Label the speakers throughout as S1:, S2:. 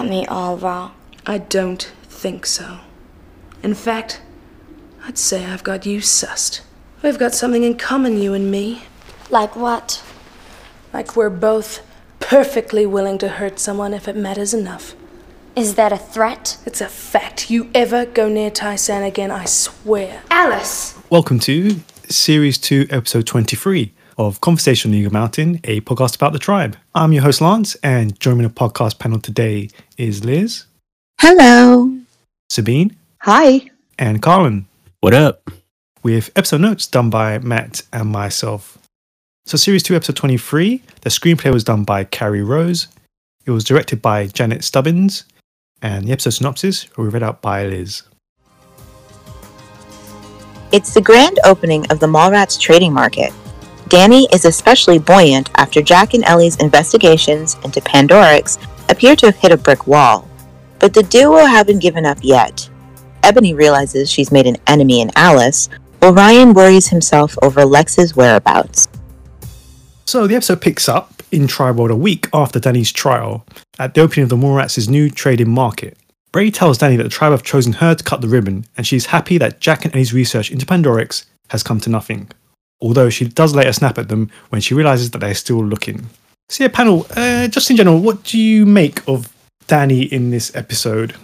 S1: You've got me all wrong.
S2: I don't think so. In fact, I'd say I've got you sussed. We've got something in common, you and me.
S1: Like what?
S2: Like we're both perfectly willing to hurt someone if it matters enough.
S1: Is that a threat?
S2: It's a fact. You ever go near Tai San again, I swear.
S1: Alice!
S3: Welcome to Series 2, Episode 23 of Conversation on Eagle Mountain, a podcast about the tribe. I'm your host, Lance, and joining the podcast panel today is Liz,
S4: Hello.
S3: Sabine,
S4: Hi.
S3: and Carlin,
S5: What up?
S3: with episode notes done by Matt and myself. So, Series 2, Episode 23, the screenplay was done by Carrie Rose, it was directed by Janet Stubbins, and the episode synopsis will be read out by Liz.
S4: It's the grand opening of the Mallrats trading market. Danny is especially buoyant after Jack and Ellie's investigations into Pandorix appear to have hit a brick wall. But the duo haven't given up yet. Ebony realizes she's made an enemy in Alice, while Ryan worries himself over Lex's whereabouts.
S3: So the episode picks up in Tribe World a week after Danny's trial at the opening of the Mallrats' new trading market. Bray tells Danny that the tribe have chosen her to cut the ribbon, and she's happy that Jack and Ellie's research into Pandorix has come to nothing. Although she does later snap at them when she realizes that they're still looking. So yeah, panel, uh, just in general, what do you make of Danny in this episode?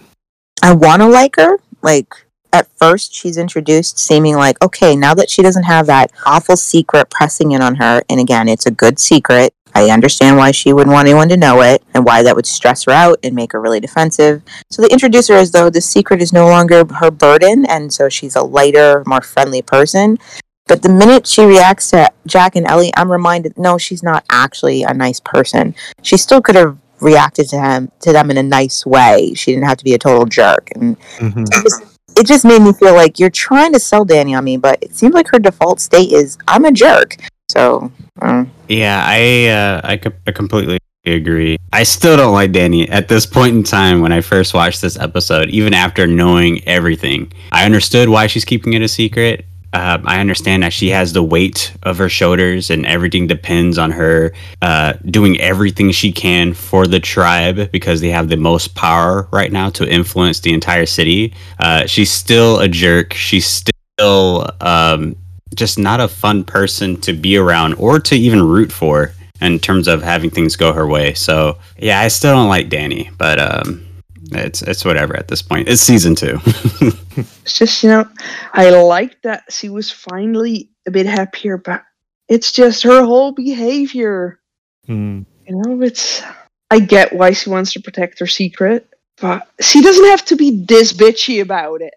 S4: I want to like her. Like, at first, she's introduced seeming like, okay, now that she doesn't have that awful secret pressing in on her, and again, it's a good secret. I understand why she wouldn't want anyone to know it and why that would stress her out and make her really defensive. So they introduce her as though the secret is no longer her burden, and so she's a lighter, more friendly person. But the minute she reacts to Jack and Ellie, I'm reminded, no, she's not actually a nice person. She still could have reacted to him to them in a nice way. She didn't have to be a total jerk. And
S3: Mhm.
S4: it just, it just made me feel like you're trying to sell Danny on me, but it seems like her default state is I'm a jerk. So uh,
S5: Yeah, I uh, I, co- I completely agree. I still don't like Danny at this point in time when I first watched this episode, even after knowing everything. I understood why she's keeping it a secret. Uh, I understand that she has the weight of her shoulders and everything depends on her uh, doing everything she can for the tribe because they have the most power right now to influence the entire city. Uh, she's still a jerk. She's still um, just not a fun person to be around or to even root for in terms of having things go her way. So yeah, I still don't like Danny, but um, it's it's whatever at this point. It's season two.
S6: It's just, you know, I like that she was finally a bit happier, but it's just her whole behavior.
S3: Hmm.
S6: You know, it's. I get why she wants to protect her secret, but she doesn't have to be this bitchy about it.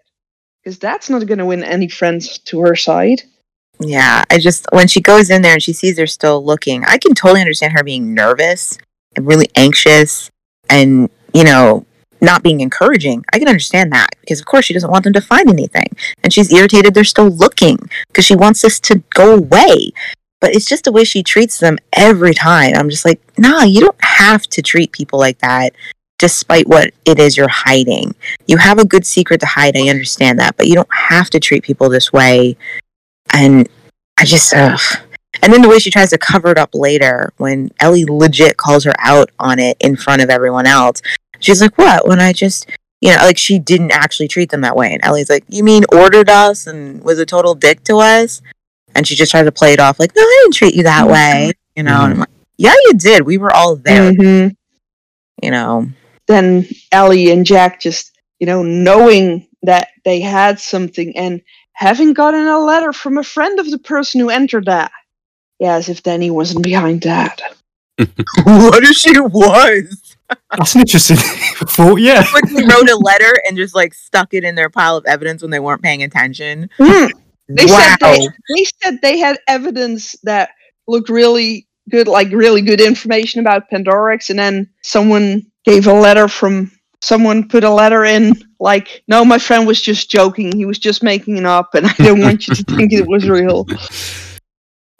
S6: Because that's not going to win any friends to her side.
S4: yeah, I just when she goes in there and she sees they're still looking, I can totally understand her being nervous and really anxious and, you know, not being encouraging. I can understand that because of course she doesn't want them to find anything. And she's irritated they're still looking because she wants this to go away. But it's just the way she treats them every time. I'm just like, nah, you don't have to treat people like that despite what it is you're hiding. You have a good secret to hide. I understand that, but you don't have to treat people this way. And I just, ugh. And then the way she tries to cover it up later when Ellie legit calls her out on it in front of everyone else. She's like, what? When I just, you know, like she didn't actually treat them that way. And Ellie's like, you mean ordered us and was a total dick to us? And she just tried to play it off like, no, I didn't treat you that way. You know, and I'm like, yeah, you did. We were all there,
S6: hmm
S4: you know.
S6: Then Ellie and Jack just, you know, knowing that they had something and having gotten a letter from a friend of the person who entered that. Yeah, as if Danny wasn't behind that.
S4: what if she was?
S3: That's an interesting thought, yeah.
S4: quickly wrote a letter and just like stuck it in their pile of evidence when they weren't paying attention.
S6: Hmm. They
S4: wow.
S6: said they, they said they had evidence that looked really good, like really good information about Pandorix, and then someone gave a letter from someone put a letter in like, "No, my friend was just joking. He was just making it up, and I don't want you to think it was real."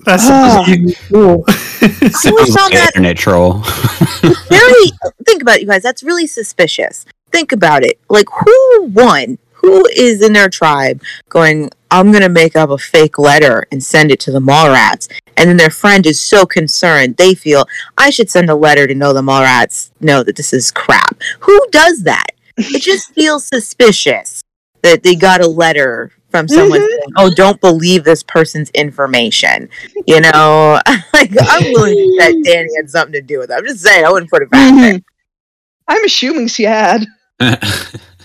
S3: That's even cool.
S5: Sounds
S4: found that-
S5: internet troll.
S4: Very think about it, you guys. That's really suspicious. Think about it. Like who won? Who is in their tribe going, I'm going to make up a fake letter and send it to the Mallrats? And then their friend is so concerned, they feel, I should send a letter to know the Mallrats know that this is crap. Who does that? It just feels suspicious that they got a letter from someone
S6: Mhm.
S4: saying, "Oh, don't believe this person's information." You know, like I'm willing to bet Danny had something to do with it. I'm just saying, I wouldn't put it back there.
S6: Mhm. I'm assuming she had.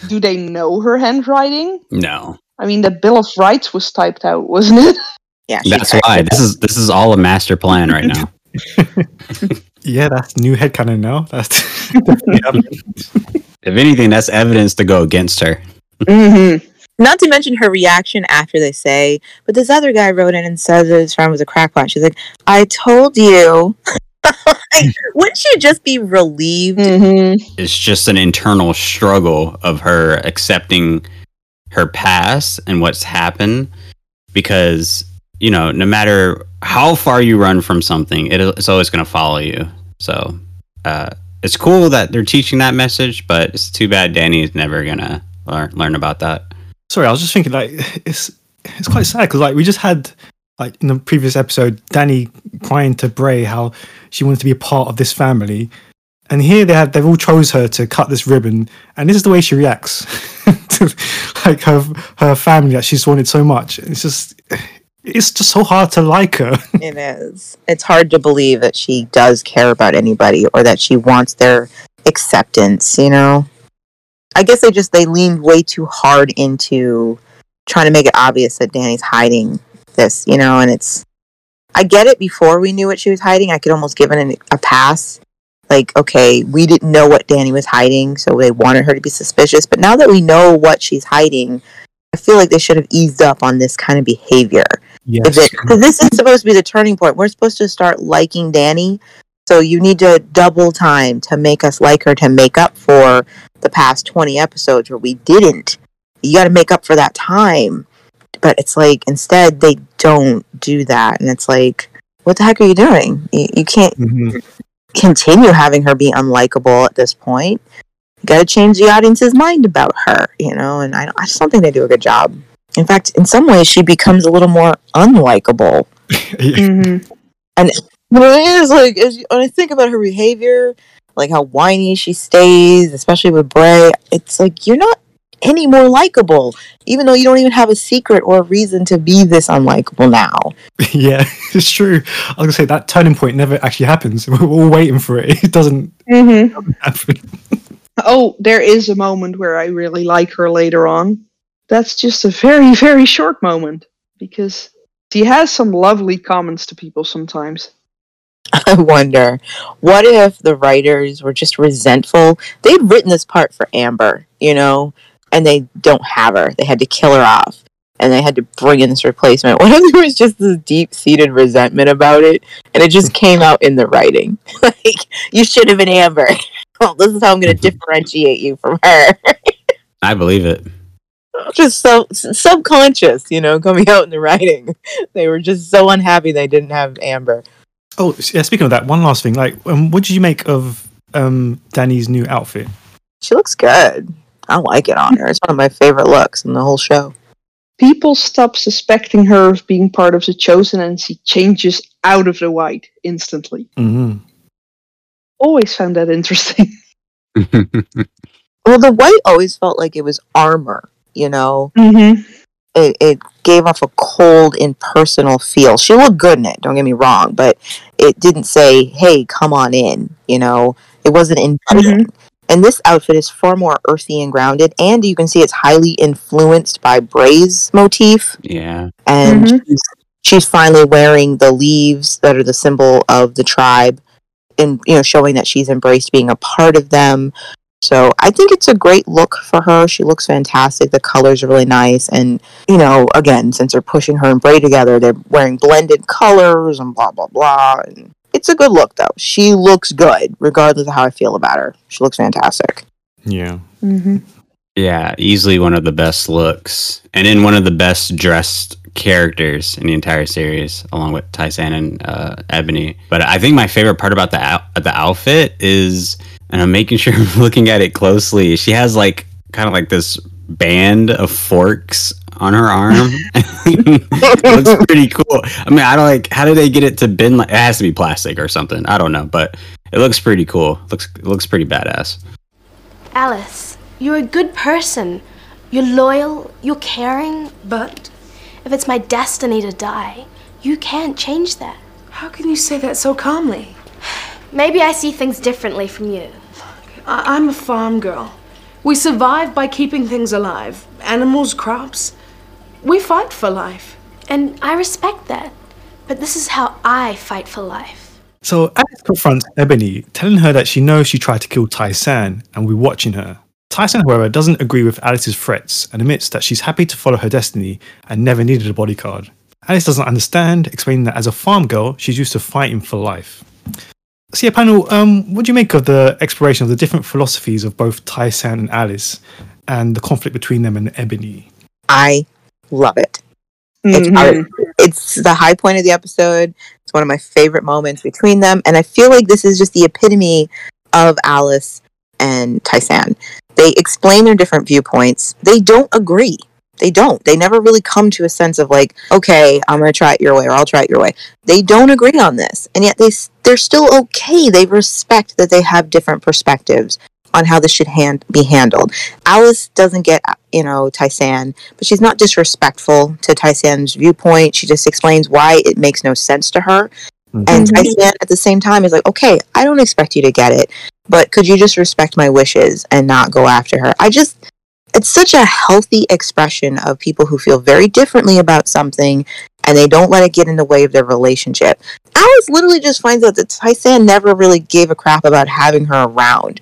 S6: Do they know her handwriting?
S5: no,
S6: I mean, the Bill of Rights was typed out, wasn't it?
S4: Yeah,
S5: that's
S4: tried.
S5: why this is this is all a master plan right now.
S3: Yeah, that's new headcanon now. That's definitely happening.
S5: If anything, that's evidence to go against her.
S6: Mm-hmm.
S4: Not to mention her reaction after they say, "But this other guy wrote in and said that his friend was a crackpot." She's like, "I told you." like, wouldn't she just be relieved?
S6: Mm-hmm.
S5: It's just an internal struggle of her accepting her past and what's happened because you know no matter how far you run from something it, it's always going to follow you so uh, it's cool that they're teaching that message but it's too bad danny is never going to learn, learn about that
S3: Sorry, I was just thinking like it's it's quite sad because like we just had like in the previous episode Danny crying to Bray how she wanted to be a part of this family, and here they have they've all chose her to cut this ribbon, and this is the way she reacts to like her her family that she's wanted so much. It's just it's just so hard to like her.
S4: It is. It's hard to believe that she does care about anybody or that she wants their acceptance, you know? I guess they just they leaned way too hard into trying to make it obvious that Danny's hiding this, you know, and it's I get it before we knew what she was hiding. I could almost give it an, a pass. Like, okay, we didn't know what Danny was hiding, so they wanted her to be suspicious. But now that we know what she's hiding, I feel like they should have eased up on this kind of behavior.
S3: yes,
S4: it, cause this is supposed to be the turning point. We're supposed to start liking Danny. So you need to double time to make us like her to make up for the past 20 episodes where we didn't. You got to make up for that time. But it's like, instead, they don't do that. And it's like, what the heck are you doing? You, you can't
S3: Mhm.
S4: continue having her be unlikable at this point. You got to change the audience's mind about her, you know. And I, I just don't think they do a good job. In fact, in some ways, she becomes a little more unlikable.
S3: Yeah.
S6: Mm-hmm.
S4: But it is like as you, when I think about her behavior, like how whiny she stays, especially with Bray. It's like you're not any more likable, even though you don't even have a secret or a reason to be this unlikable now.
S3: yeah, it's true. I was gonna say that turning point never actually happens. We're all waiting for it. It doesn't
S6: Mm-hmm.
S3: happen.
S6: Oh, there is a moment where I really like her later on. That's just a very, very short moment because she has some lovely comments to people sometimes.
S4: I wonder, what if the writers were just resentful? They'd written this part for Amber, you know, and they don't have her. They had to kill her off. And they had to bring in this replacement. What if there was just this deep seated resentment about it and it just came out in the writing? like, you should have been Amber. well, this is how I'm going to differentiate you from her.
S5: i believe it
S4: just so subconscious, you know, coming out in the writing. They were just so unhappy they didn't have Amber.
S3: Oh, yeah. Speaking of that, one last thing. Like, um, what did you make of um Danny's new outfit?
S4: She looks good. I like it on her. It's one of my favorite looks in the whole show.
S6: People stop suspecting her of being part of the chosen and she changes out of the white instantly.
S3: hmm
S6: Always found that interesting.
S4: Well, the white always felt like it was armor, you know?
S6: Mm-hmm.
S4: It, it gave off a cold, impersonal feel. She looked good in it, don't get me wrong, but it didn't say, hey, come on in, you know? It wasn't inviting. And this outfit is far more earthy and grounded, and you can see it's highly influenced by Bray's motif.
S5: yeah
S4: and
S6: Mhm.
S4: she's, she's finally wearing the leaves that are the symbol of the tribe and you know showing that she's embraced being a part of them so i think it's a great look for her. She looks fantastic. The colors are really nice. And you know again since they're pushing her and bray together they're wearing blended colors and blah blah blah. And it's a good look though. She looks good regardless of how i feel about her. She looks fantastic.
S3: Yeah.
S6: Mm-hmm.
S5: Yeah, easily one of the best looks, and in one of the best dressed characters in the entire series, along with Tai San and uh, Ebony. But I think my favorite part about the out- the outfit is, and I'm making sure I'm looking at it closely. She has like kind of like this band of forks on her arm. it looks pretty cool. I mean, I don't like. How do they get it to bend? Like, it has to be plastic or something. I don't know, but it looks pretty cool. looks it looks pretty badass.
S7: Alice, you're a good person. You're loyal, you're caring, but if it's my destiny to die, you can't change that.
S2: How can you say that so calmly?
S7: Maybe I see things differently from you.
S2: I- I'm a farm girl. We survive by keeping things alive animals, crops. We fight for life.
S7: And I respect that. But this is how I fight for life.
S3: So Alice confronts Ebony, telling her that she knows she tried to kill Tai San and we're watching her. Tai San, however, doesn't agree with Alice's threats and admits that she's happy to follow her destiny and never needed a bodyguard. Alice doesn't understand, explaining that as a farm girl, she's used to fighting for life. So yeah, panel, um, what do you make of the exploration of the different philosophies of both Tai San and Alice and the conflict between them and Ebony?
S4: I love it. It's,
S6: Mhm.
S4: art. it's the high point of the episode. It's one of my favorite moments between them. And I feel like this is just the epitome of Alice and Tai San. They explain their different viewpoints. They don't agree. They don't. They never really come to a sense of like, okay, I'm going to try it your way or I'll try it your way. They don't agree on this. And yet they they're still okay. They respect that they have different perspectives on how this should hand, be handled. Alice doesn't get, you know, Tai San, but she's not disrespectful to Tai San's viewpoint. She just explains why it makes no sense to her. Mm-hmm. And mm-hmm. Tai San at the same time is like, okay, I don't expect you to get it, but could you just respect my wishes and not go after her? I just, it's such a healthy expression of people who feel very differently about something and they don't let it get in the way of their relationship. Alice literally just finds out that Tai San never really gave a crap about having her around.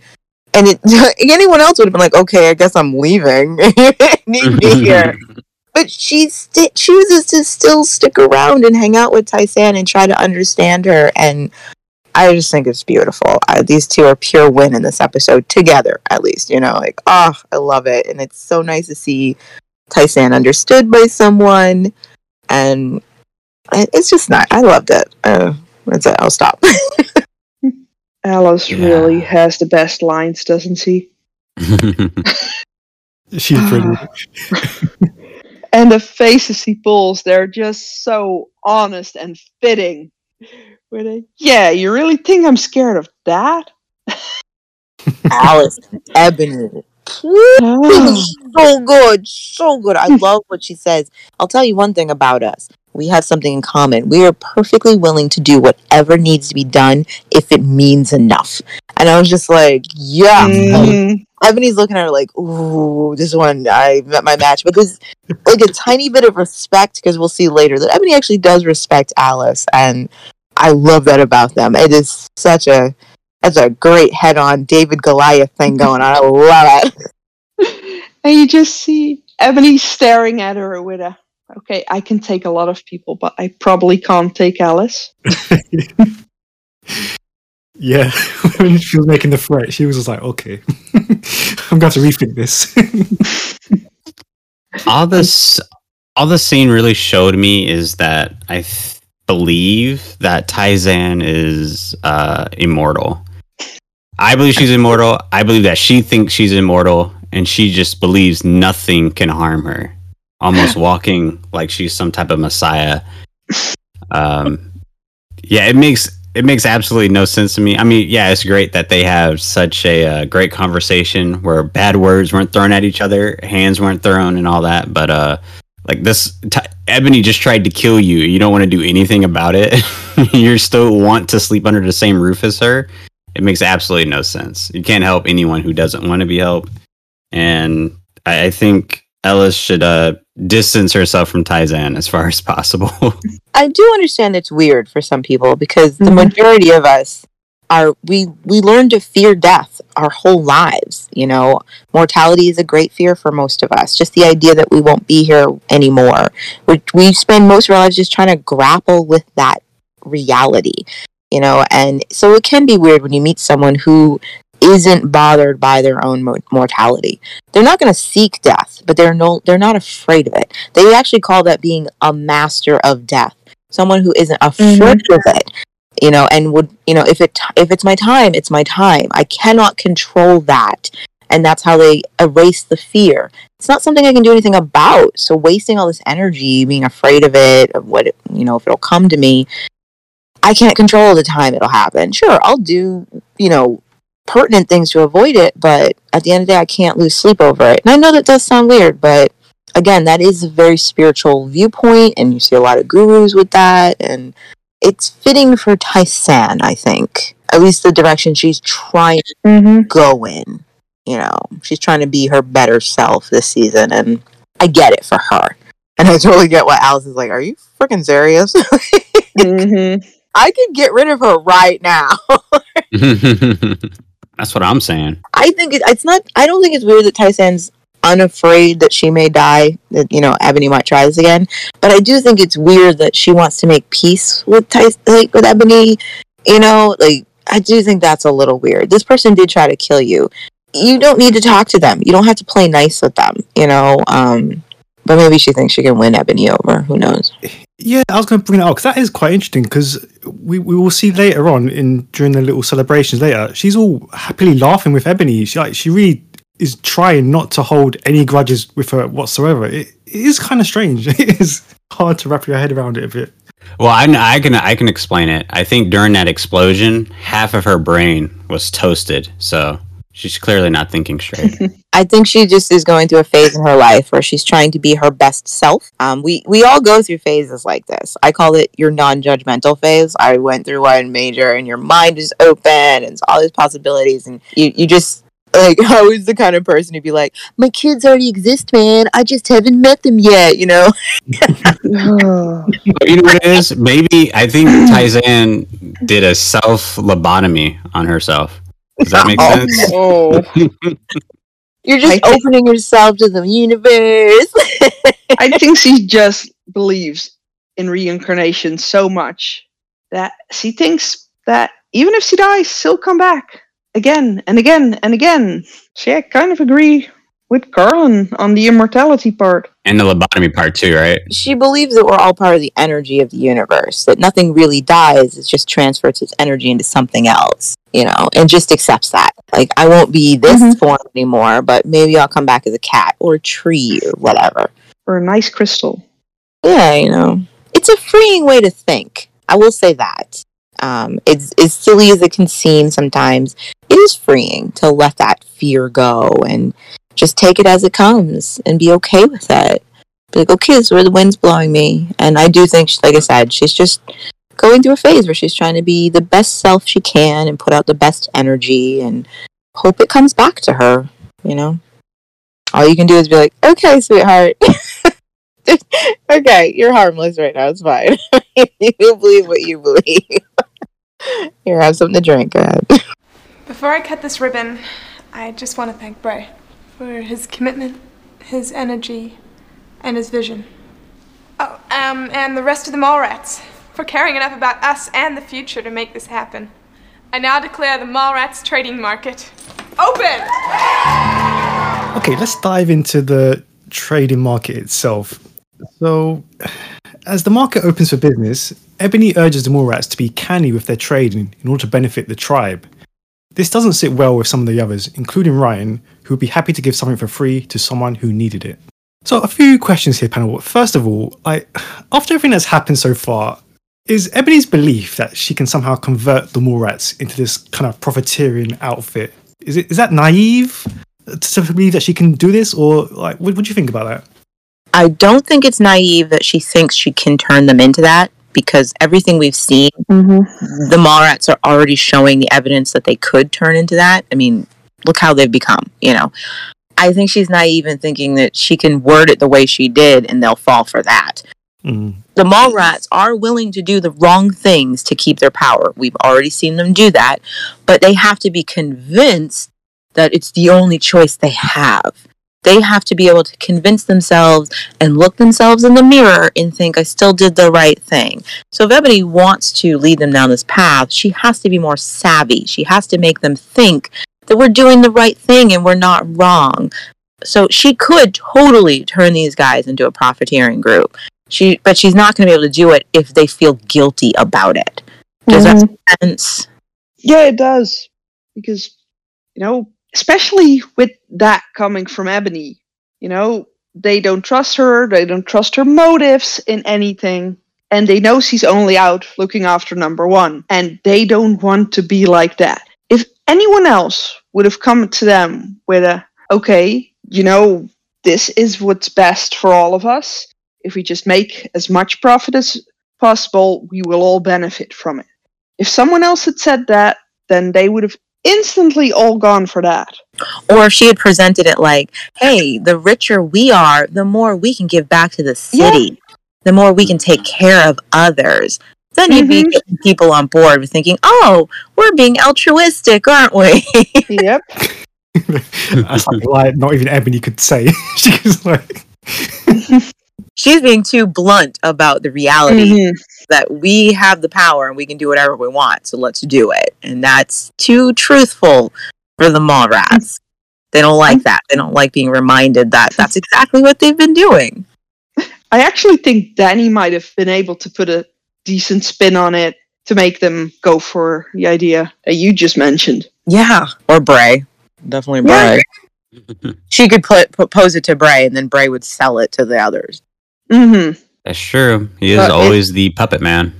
S4: And it, anyone else would have been like, okay, I guess I'm leaving. Need me here but she st- chooses to still stick around and hang out with Tai San and try to understand her and I just think it's beautiful. I, these two are pure win in this episode together, at least. You know, like oh, I love it, and it's so nice to see Tai San understood by someone, and it's just not. I loved it. Uh, that's it. I'll stop.
S6: Alice
S5: Yeah.
S6: really has the best lines, doesn't she?
S3: She's pretty.
S6: And the faces he pulls, they're just so honest and fitting. Where they, yeah, you really think I'm scared of that?
S4: Alice, Ebony,
S6: Oh.
S4: so good, so good. I love what she says. I'll tell you one thing about us. We have something in common. We are perfectly willing to do whatever needs to be done if it means enough. And I was just like, yeah. Like,
S6: Mhm.
S4: Ebony's looking at her like, ooh, this one, I met my match. But there's like a tiny bit of respect because we'll see later that Ebony actually does respect Alice. And I love that about them. It is such a, that's a great head on David Goliath thing going on. I love it.
S6: And you just see Ebony staring at her with a, okay, I can take a lot of people, but I probably can't take Alice.
S3: Yeah, when she was making the threat, she was just like, okay, I'm going to rethink this.
S5: all this all the scene really showed me is that I th- believe that Tai San is uh, immortal. I believe she's immortal. I believe that she thinks she's immortal, and she just believes nothing can harm her. Almost walking like she's some type of messiah. Um, yeah, it makes it makes absolutely no sense to me. I mean, yeah, it's great that they have such a uh, great conversation where bad words weren't thrown at each other, hands weren't thrown, and all that. But uh, like this, Ebony just tried to kill you. You don't want to do anything about it. you still want to sleep under the same roof as her. It makes absolutely no sense. You can't help anyone who doesn't want to be helped. And I, I think Alice should uh, distance herself from Tai San as far as possible.
S4: I do understand it's weird for some people because the
S6: Mhm.
S4: majority of us are we we learn to fear death our whole lives. You know, mortality is a great fear for most of us. Just the idea that we won't be here anymore. We we spend most of our lives just trying to grapple with that reality. You know, and so it can be weird when you meet someone who isn't bothered by their own mo- mortality. They're not going to seek death, but they're no they're not afraid of it. They actually call that being a master of death someone who isn't mm-hmm. afraid of it you know and would you know if it if it's my time it's my time i cannot control that and that's how they erase the fear. It's not something I can do anything about. So wasting all this energy being afraid of it, of what it, you know, if it'll come to me, I can't control the time it'll happen. Sure, I'll do, you know, pertinent things to avoid it, but at the end of the day, I can't lose sleep over it. And I know that does sound weird, but again, that is a very spiritual viewpoint, and you see a lot of gurus with that, and it's fitting for Tai San, I think. At least the direction she's trying to
S6: Mm-hmm.
S4: go in. You know, she's trying to be her better self this season, and I get it for her. And I totally get what Alice is like. Are you freaking serious?
S6: Mm-hmm.
S4: I could get rid of her right now.
S5: That's what I'm saying.
S4: I think it, it's not. I don't think it's weird that Tai San's unafraid that she may die. That you know, Ebony might try this again. But I do think it's weird that she wants to make peace with Tai San, like with Ebony. You know, like I do think that's a little weird. This person did try to kill you. You don't need to talk to them. You don't have to play nice with them. You know. Um, but maybe she thinks she can win Ebony over. Who knows?
S3: Yeah, I was going to bring that up because that is quite interesting because we, we will see later on in during the little celebrations later, she's all happily laughing with Ebony. She like she really is trying not to hold any grudges with her whatsoever. It, it is kind of strange. It is hard to wrap your head around it a bit.
S5: Well, I, I can I can explain it. I think during that explosion, half of her brain was toasted, so she's clearly not thinking straight.
S4: I think she just is going through a phase in her life where she's trying to be her best self. Um, we we all go through phases like this. I call it your non-judgmental phase. I went through one major, and your mind is open, and it's all these possibilities, and you you just like I was the kind of person who'd be like, my kids already exist, man. I just haven't met them yet, you know.
S5: But you know what it is? Maybe I think Tai San did a self lobotomy on herself. Does that make
S4: Oh.
S5: sense?
S4: You're just
S6: I think-
S4: opening yourself to the universe.
S6: I think she just believes in reincarnation so much that she thinks that even if she dies, she'll come back again and again and again. She I kind of agree with Carlin on the immortality part.
S5: And the lobotomy part too, right?
S4: she believes that we're all part of the energy of the universe, that nothing really dies, it just transfers its energy into something else, you know, and just accepts that. Like, I won't be this
S6: Mhm.
S4: form anymore, but maybe I'll come back as a cat or a tree or whatever.
S6: Or a nice crystal.
S4: Yeah, you know, it's a freeing way to think. I will say that. Um, it's as silly as it can seem sometimes. Is freeing to let that fear go and just take it as it comes and be okay with it. Be like, oh, okay, this is where the wind's blowing me. And I do think, like I said, she's just going through a phase where she's trying to be the best self she can and put out the best energy and hope it comes back to her, you know? All you can do is be like, okay, sweetheart. okay, you're harmless right now. It's fine. you believe what you believe. Here, have something to drink. Go ahead.
S8: Before I cut this ribbon, I just want to thank Bray for his commitment, his energy, and his vision. Oh, um, and the rest of the Mallrats for caring enough about us and the future to make this happen. I now declare the Mallrats trading market open!
S3: Okay, let's dive into the trading market itself. So, as the market opens for business, Ebony urges the Mallrats to be canny with their trading in order to benefit the tribe. This doesn't sit well with some of the others, including Ryan, who would be happy to give something for free to someone who needed it. So, a few questions here, panel. First of all, like after everything that's happened so far, is Ebony's belief that she can somehow convert the Mallrats into this kind of profiteering outfit is it is that naive to believe that she can do this, or like what, what do you think about that?
S4: I don't think it's naive that she thinks she can turn them into that because everything we've seen,
S6: Mm-hmm.
S4: the Mallrats are already showing the evidence that they could turn into that. I mean, look how they've become, you know. I think she's naive in thinking that she can word it the way she did and they'll fall for that.
S3: Mm.
S4: the Mallrats are willing to do the wrong things to keep their power. We've already seen them do that, but they have to be convinced that it's the only choice they have. They have to be able to convince themselves and look themselves in the mirror and think, I still did the right thing. So, if Ebony wants to lead them down this path, she has to be more savvy. She has to make them think that we're doing the right thing and we're not wrong. So, she could totally turn these guys into a profiteering group. She, but she's not going to be able to do it if they feel guilty about it. Does that mm-hmm. make sense?
S6: Yeah, it does. Because, you know, especially with that coming from Ebony. You know, they don't trust her, they don't trust her motives in anything, and they know she's only out looking after number one, and they don't want to be like that. If anyone else would have come to them with a, okay, you know, this is what's best for all of us. If we just make as much profit as possible, we will all benefit from it. If someone else had said that, then they would have instantly all gone for that.
S4: Or if she had presented it like, hey, the richer we are, the more we can give back to the city, the more we can take care of others. Then you'd be
S6: Mhm.
S4: getting people on board with thinking, oh, we're being altruistic, aren't we?
S6: Yep.
S3: That's like, like not even Ebony could say. she was like,
S4: She's being too blunt about the reality
S6: Mhm.
S4: That we have the power and we can do whatever we want. So let's do it. And that's too truthful for the mall rats. They don't like that. They don't like being reminded that that's exactly what they've been doing.
S6: I actually think Danny might have been able to put a decent spin on it to make them go for the idea that you just mentioned.
S4: Yeah. Or Bray. Definitely
S6: Yeah.
S4: Bray. She could put pose it to Bray and then Bray would sell it to the others.
S6: hmm
S5: That's true. He is
S6: But it-
S5: always the puppet man.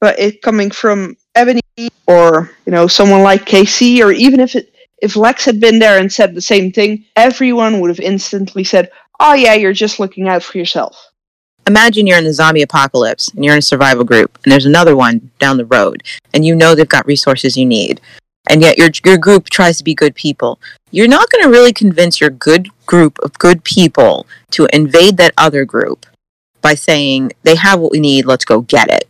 S6: But it coming from Ebony or you know someone like KC, or even if it if Lex had been there and said the same thing, everyone would have instantly said, "Oh yeah, you're just looking out for yourself."
S4: Imagine you're in the zombie apocalypse and you're in a survival group and there's another one down the road and you know they've got resources you need. And yet your your group tries to be good people. You're not going to really convince your good group of good people to invade that other group by saying they have what we need, let's go get it.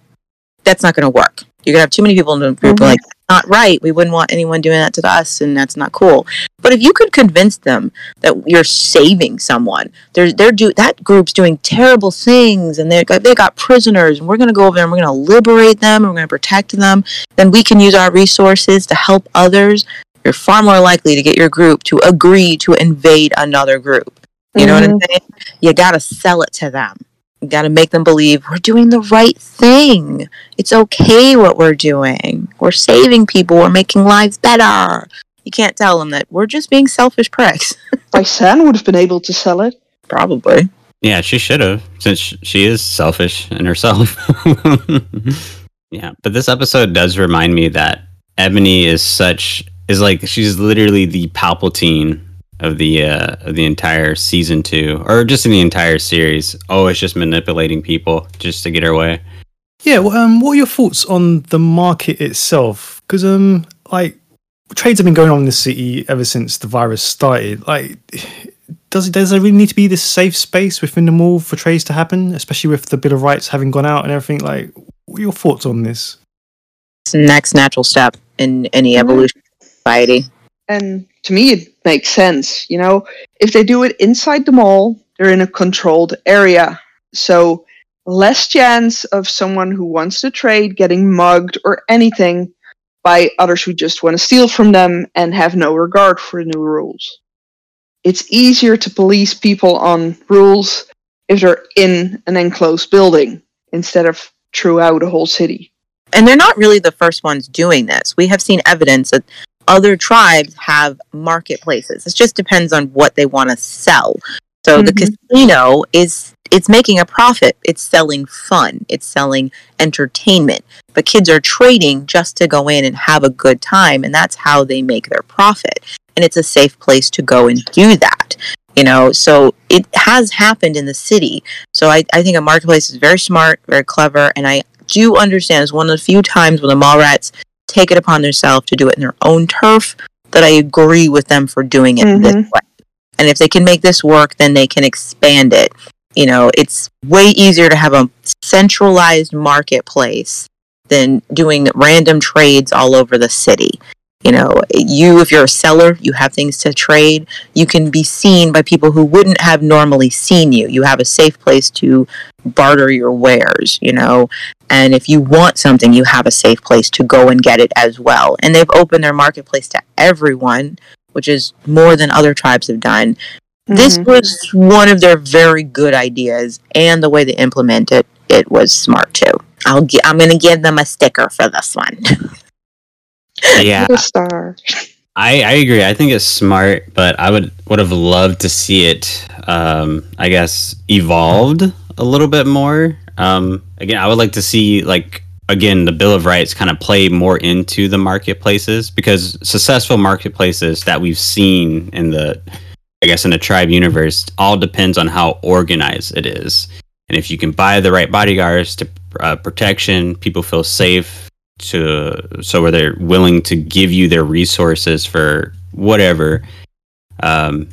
S4: That's not going to work. You're going to have too many people in the group are mm-hmm. like not right. We wouldn't want anyone doing that to us and that's not cool. But if you could convince them that you're saving someone, they're they're do that group's doing terrible things and they got they got prisoners and we're going to go over there and we're going to liberate them and we're going to protect them then we can use our resources to help others you're far more likely to get your group to agree to invade another group you know what i'm mm-hmm. saying you got to sell it to them you got to make them believe we're doing the right thing. It's okay what we're doing. We're saving people. We're making lives better. You can't tell them that. We're just being selfish pricks.
S6: Lysan would have been able to sell it.
S4: probably.
S5: Yeah, she should have, since she is selfish in herself. yeah, but this episode does remind me that Ebony is such is like she's literally the Palpatine of the uh, of the entire season two, or just in the entire series. Always just manipulating people just to get her way.
S3: yeah. Well, um, what are your thoughts on the market itself? Because um, like trades have been going on in the city ever since the virus started. Like, does it does there really need to be this safe space within the mall for trades to happen, especially with the Bill of Rights having gone out and everything? Like, what are your thoughts on this?
S4: It's the next natural step in any evolution of society.
S6: And to me, it makes sense. You know, if they do it inside the mall, they're in a controlled area. So, less chance of someone who wants to trade getting mugged or anything by others who just want to steal from them and have no regard for the new rules. It's easier to police people on rules if they're in an enclosed building instead of throughout a whole city.
S4: And they're not really the first ones doing this. We have seen evidence that other tribes have marketplaces. It just depends on what they want to sell. So the
S6: Mhm.
S4: casino is it's making a profit. It's selling fun. It's selling entertainment. But kids are trading just to go in and have a good time and that's how they make their profit. And it's a safe place to go and do that. You know, so it has happened in the city. So I, I think a marketplace is very smart, very clever, and I do understand it's one of the few times when the mall rats take it upon themselves to do it in their own turf that I agree with them for doing it this
S6: Mhm.
S4: way. And if they can make this work, then they can expand it. You know, it's way easier to have a centralized marketplace than doing random trades all over the city. You know, you, if you're a seller, you have things to trade. You can be seen by people who wouldn't have normally seen you. You have a safe place to barter your wares, you know. And if you want something, you have a safe place to go and get it as well. And they've opened their marketplace to everyone, which is more than other tribes have done. This
S6: Mhm.
S4: was one of their very good ideas, and the way they implemented it it was smart too. I'll gi- I'm going to give them a sticker for this one.
S5: Yeah,
S6: The star.
S5: I, I agree. I think it's smart, but I would would have loved to see it. Um, I guess evolved a little bit more. Um, again, I would like to see like again the Bill of Rights kind of play more into the marketplaces because successful marketplaces that we've seen in the I guess in the tribe universe all depends on how organized it is. And if you can buy the right bodyguards to uh, protection, people feel safe to so where they're willing to give you their resources for whatever. Um,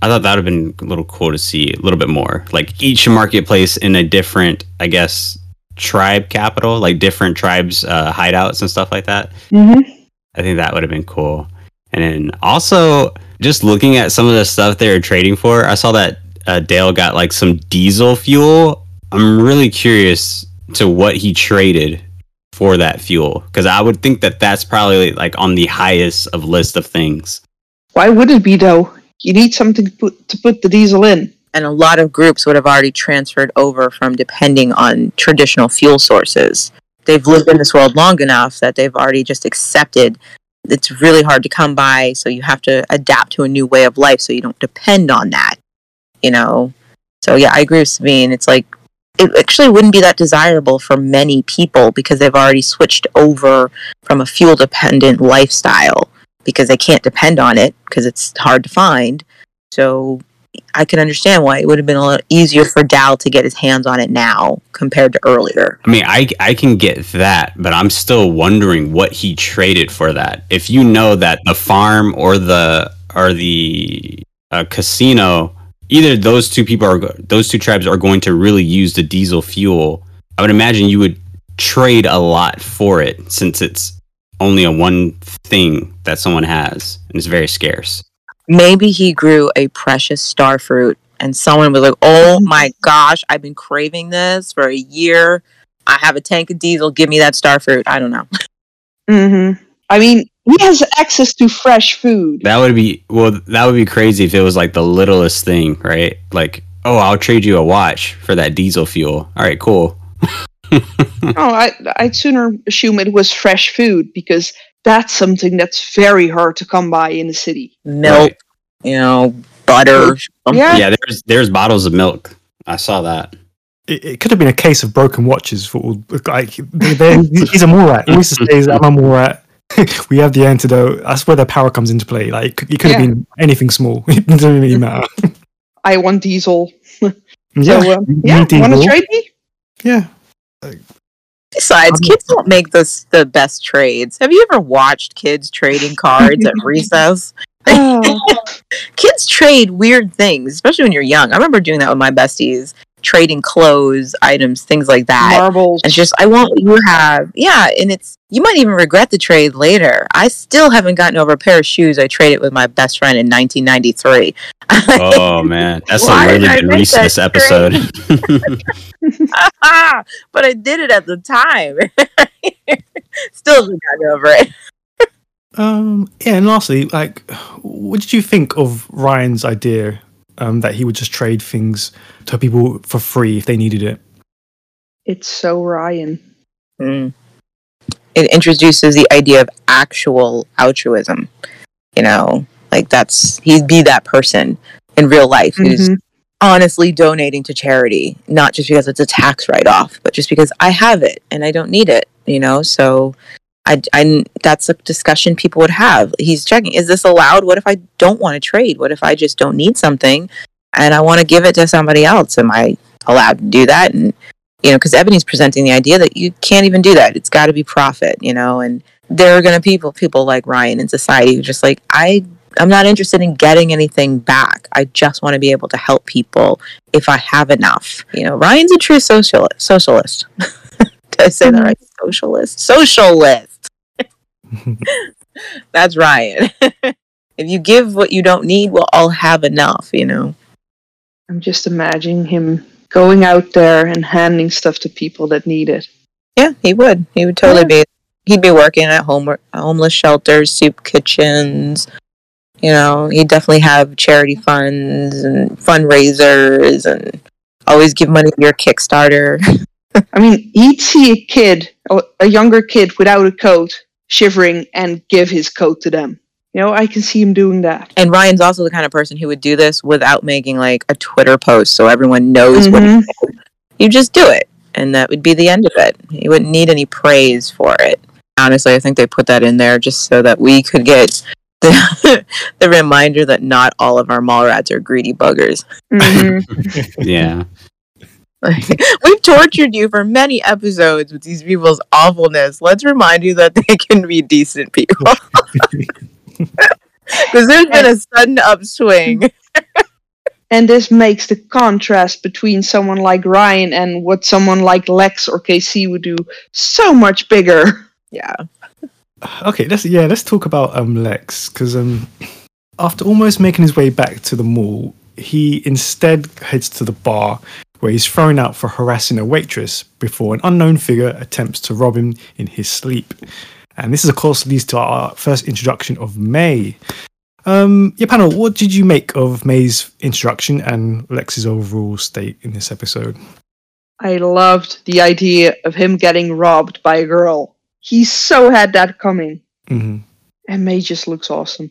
S5: I thought that would have been a little cool to see a little bit more. Like each marketplace in a different, I guess, tribe capital, like different tribes uh, hideouts and stuff like that.
S6: Mm-hmm.
S5: I think that would have been cool. And then also just looking at some of the stuff they were trading for, I saw that uh, Dal got like some diesel fuel. I'm really curious to what he traded for that fuel because I would think that that's probably like on the highest of list of things.
S6: Why would it be though? You need something to put to put the diesel in.
S4: And a lot of groups would have already transferred over from depending on traditional fuel sources. They've lived in this world long enough that they've already just accepted it's really hard to come by, so you have to adapt to a new way of life so you don't depend on that. You know? So yeah, I agree with Sabine. It's like it actually wouldn't be that desirable for many people because they've already switched over from a fuel dependent lifestyle because they can't depend on it because it's hard to find. So I can understand why it would have been a lot easier for Dal to get his hands on it now compared to earlier.
S5: I mean, I I can get that, but I'm still wondering what he traded for that. If you know that the farm or the or the uh, casino, either those two people are those two tribes are going to really use the diesel fuel. I would imagine you would trade a lot for it since it's only a one thing that someone has and it's very scarce.
S4: Maybe he grew a precious star fruit and someone was like, "Oh my gosh, I've been craving this for a year. I have a tank of diesel. Give me that star fruit." I don't know.
S6: Mm-hmm. I mean, he has access to fresh food.
S5: That would be well. That would be crazy if it was like the littlest thing, right? Like, oh, I'll trade you a watch for that diesel fuel. All right, cool.
S6: oh, I I'd sooner assume it was fresh food because that's something that's very hard to come by in the city.
S4: Milk,
S5: Right.
S4: you know, butter.
S6: Yeah.
S5: Yeah, there's there's bottles of milk. I saw that.
S3: It, it could have been a case of broken watches for all. Like they, they, he's a Mallrat. He used to say, "I'm a Mallrat." we have the antidote. That's where the power comes into play. Like it could have
S6: Yeah.
S3: been anything small. it doesn't really matter.
S6: I want diesel.
S3: Yeah,
S6: So, um,
S3: you
S6: yeah, want to trade me?
S3: Yeah.
S4: Besides,
S3: Um,
S4: kids don't make this the best trades. Have you ever watched kids trading cards at recess? Kids trade weird things, especially when you're young. I remember doing that with my besties, trading clothes, items, things like that.
S6: marbles.
S4: It's just I want what you have. Yeah, and it's you might even regret the trade later. I still haven't gotten over a pair of shoes I traded with my best friend in 1993.
S5: Oh man, that's a really
S4: did I
S5: good recess episode.
S4: but I did it at the time. still haven't gotten over it.
S3: Um. Yeah. And lastly, like, what did you think of Ryan's idea um, that he would just trade things to people for free if they needed it?
S6: it's so Ryan.
S4: Mm. It introduces the idea of actual altruism. You know, like that's he'd be that person in real life who's
S6: Mhm.
S4: honestly donating to charity, not just because it's a tax write off, but just because I have it and I don't need it, you know? So I, I, that's a discussion people would have. He's checking, is this allowed? What if I don't want to trade? What if I just don't need something and I want to give it to somebody else? Am I allowed to do that? And, you know, because Ebony's presenting the idea that you can't even do that. It's got to be profit, you know, and there are going to be people, people like Ryan in society who just like, I I'm not interested in getting anything back. I just want to be able to help people if I have enough. You know, Ryan's a true socialist. Socialist. Did I say that mm-hmm. right? Socialist. Socialist. That's Ryan. if you give what you don't need, we'll all have enough. You know.
S6: I'm just imagining him going out there and handing stuff to people that need it.
S4: Yeah, he would. He would totally be. He'd be working at home homeless shelters, soup kitchens. You know, he'd definitely have charity funds and fundraisers, and always give money to your Kickstarter.
S6: I mean, he'd see a kid, a younger kid without a coat, shivering, and give his coat to them. You know, I can see him doing that.
S4: And Ryan's also the kind of person who would do this without making like a Twitter post so everyone knows what
S6: Mhm.
S4: he did. You just do it, and that would be the end of it. You wouldn't need any praise for it. Honestly, I think they put that in there just so that we could get the, the reminder that not all of our Mallrats are greedy buggers.
S6: Mhm.
S5: Yeah.
S4: Like, We've tortured you for many episodes with these people's awfulness. Let's remind you that they can be decent people. Because there's been a sudden upswing.
S6: and this makes the contrast between someone like Ryan and what someone like Lex or KC would do so much bigger.
S4: Yeah.
S3: Okay, let's yeah, let's talk about um Lex because um after almost making his way back to the mall, he instead heads to the bar where he's thrown out for harassing a waitress before an unknown figure attempts to rob him in his sleep. And this of course leads to our first introduction of May. Um yeah, panel, what did you make of May's introduction and Lex's overall state in this episode?
S6: I loved the idea of him getting robbed by a girl. He so had that coming.
S3: hmm
S6: And May just looks awesome.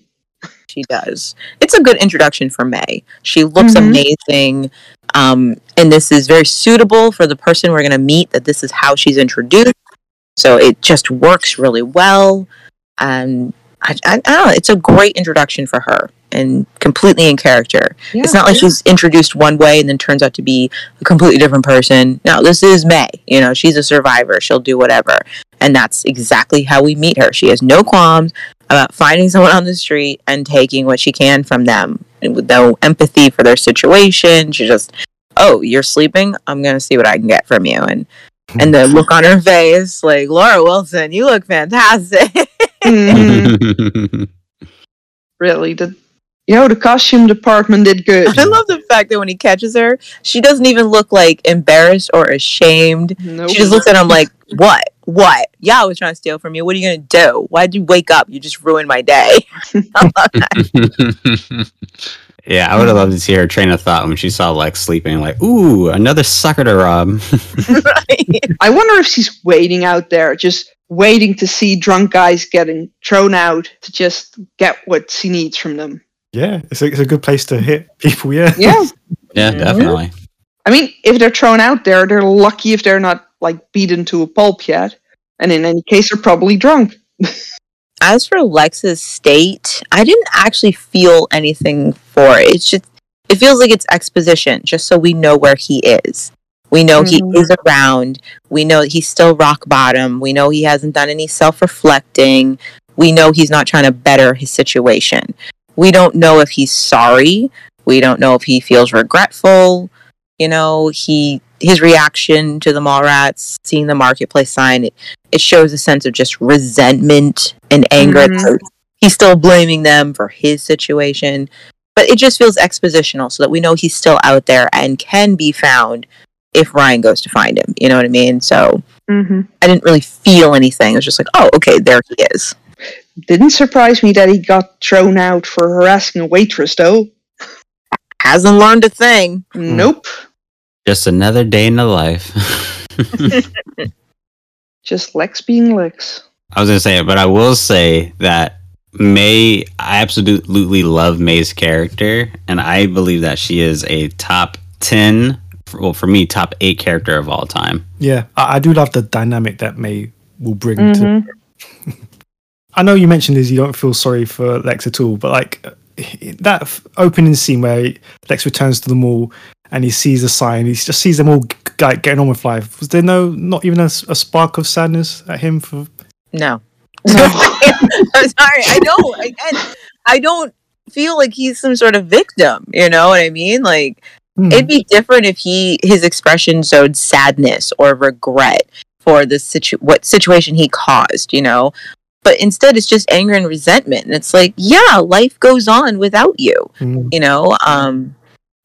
S4: She does. It's a good introduction for May. She looks
S6: Mhm.
S4: amazing. Um, and this is very suitable for the person we're going to meet, that this is how she's introduced. So it just works really well. And I, I, I don't know. It's a great introduction for her and completely in character. It's not like she's introduced one way and then turns out to be a completely different person. No, this is May. You know, she's a survivor. She'll do whatever. And that's exactly how we meet her. She has no qualms about finding someone on the street and taking what she can from them with no empathy for their situation. She just, oh, you're sleeping? I'm going to see what I can get from you. And and the look on her face, like, Laura Wilson, you look fantastic.
S6: Mhm. really, the you know the costume department did good.
S4: I love the fact that when he catches her, she doesn't even look like embarrassed or ashamed.
S6: Nope.
S4: She just looks at him like, "What? What? Yeah, I was trying to steal from you. What are you gonna do? Why'd you wake up? You just ruined my day."
S5: yeah, I would have loved to see her train of thought when she saw Lex sleeping. Like, ooh, another sucker to rob.
S4: right?
S6: I wonder if she's waiting out there, just waiting to see drunk guys getting thrown out to just get what she needs from them.
S3: Yeah, it's a, it's a good place to hit people, yeah.
S6: Yeah.
S5: yeah, definitely.
S6: I mean, if they're thrown out there, they're lucky if they're not like beaten to a pulp yet. And in any case, they're probably drunk.
S4: As for Lex's state, I didn't actually feel anything for it. It's just it feels like it's exposition, just so we know where he is. We know he
S6: Mhm.
S4: is around. We know he's still rock bottom. We know he hasn't done any self reflecting. We know he's not trying to better his situation. We don't know if he's sorry. We don't know if he feels regretful. You know, he his reaction to the Mallrats, seeing the marketplace sign, it, it shows a sense of just resentment and anger. at
S6: Mhm.
S4: the- He's still blaming them for his situation. But it just feels expositional so that we know he's still out there and can be found if Ryan goes to find him. You know what I mean? So
S6: Mm-hmm.
S4: I didn't really feel anything. It was just like, oh, okay, there he is.
S6: Didn't surprise me that he got thrown out for harassing a waitress, though.
S4: Hasn't learned a thing.
S6: Nope.
S5: Just another day in the life.
S6: Just Lex being Lex.
S5: I was gonna say it, but I will say that May, I absolutely love May's character, and I believe that she is a top ten, well, for me, top eight character of all time.
S3: Yeah, I, I do love the dynamic that May will bring to.
S6: Mhm.
S3: I know you mentioned is you don't feel sorry for Lex at all, but like that f- opening scene where Lex returns to the mall and he sees the sign, he just sees them all g- g- getting on with life. Was there no, not even a spark of sadness at him for?
S4: No. I'm sorry. I don't. Again, I don't feel like he's some sort of victim. You know what I mean? Like
S3: Hmm.
S4: it'd be different if he his expression showed sadness or regret for the situ what situation he caused. You know. But instead, it's just anger and resentment, and it's like, yeah, life goes on without you.
S3: Mm.
S4: You know. Um,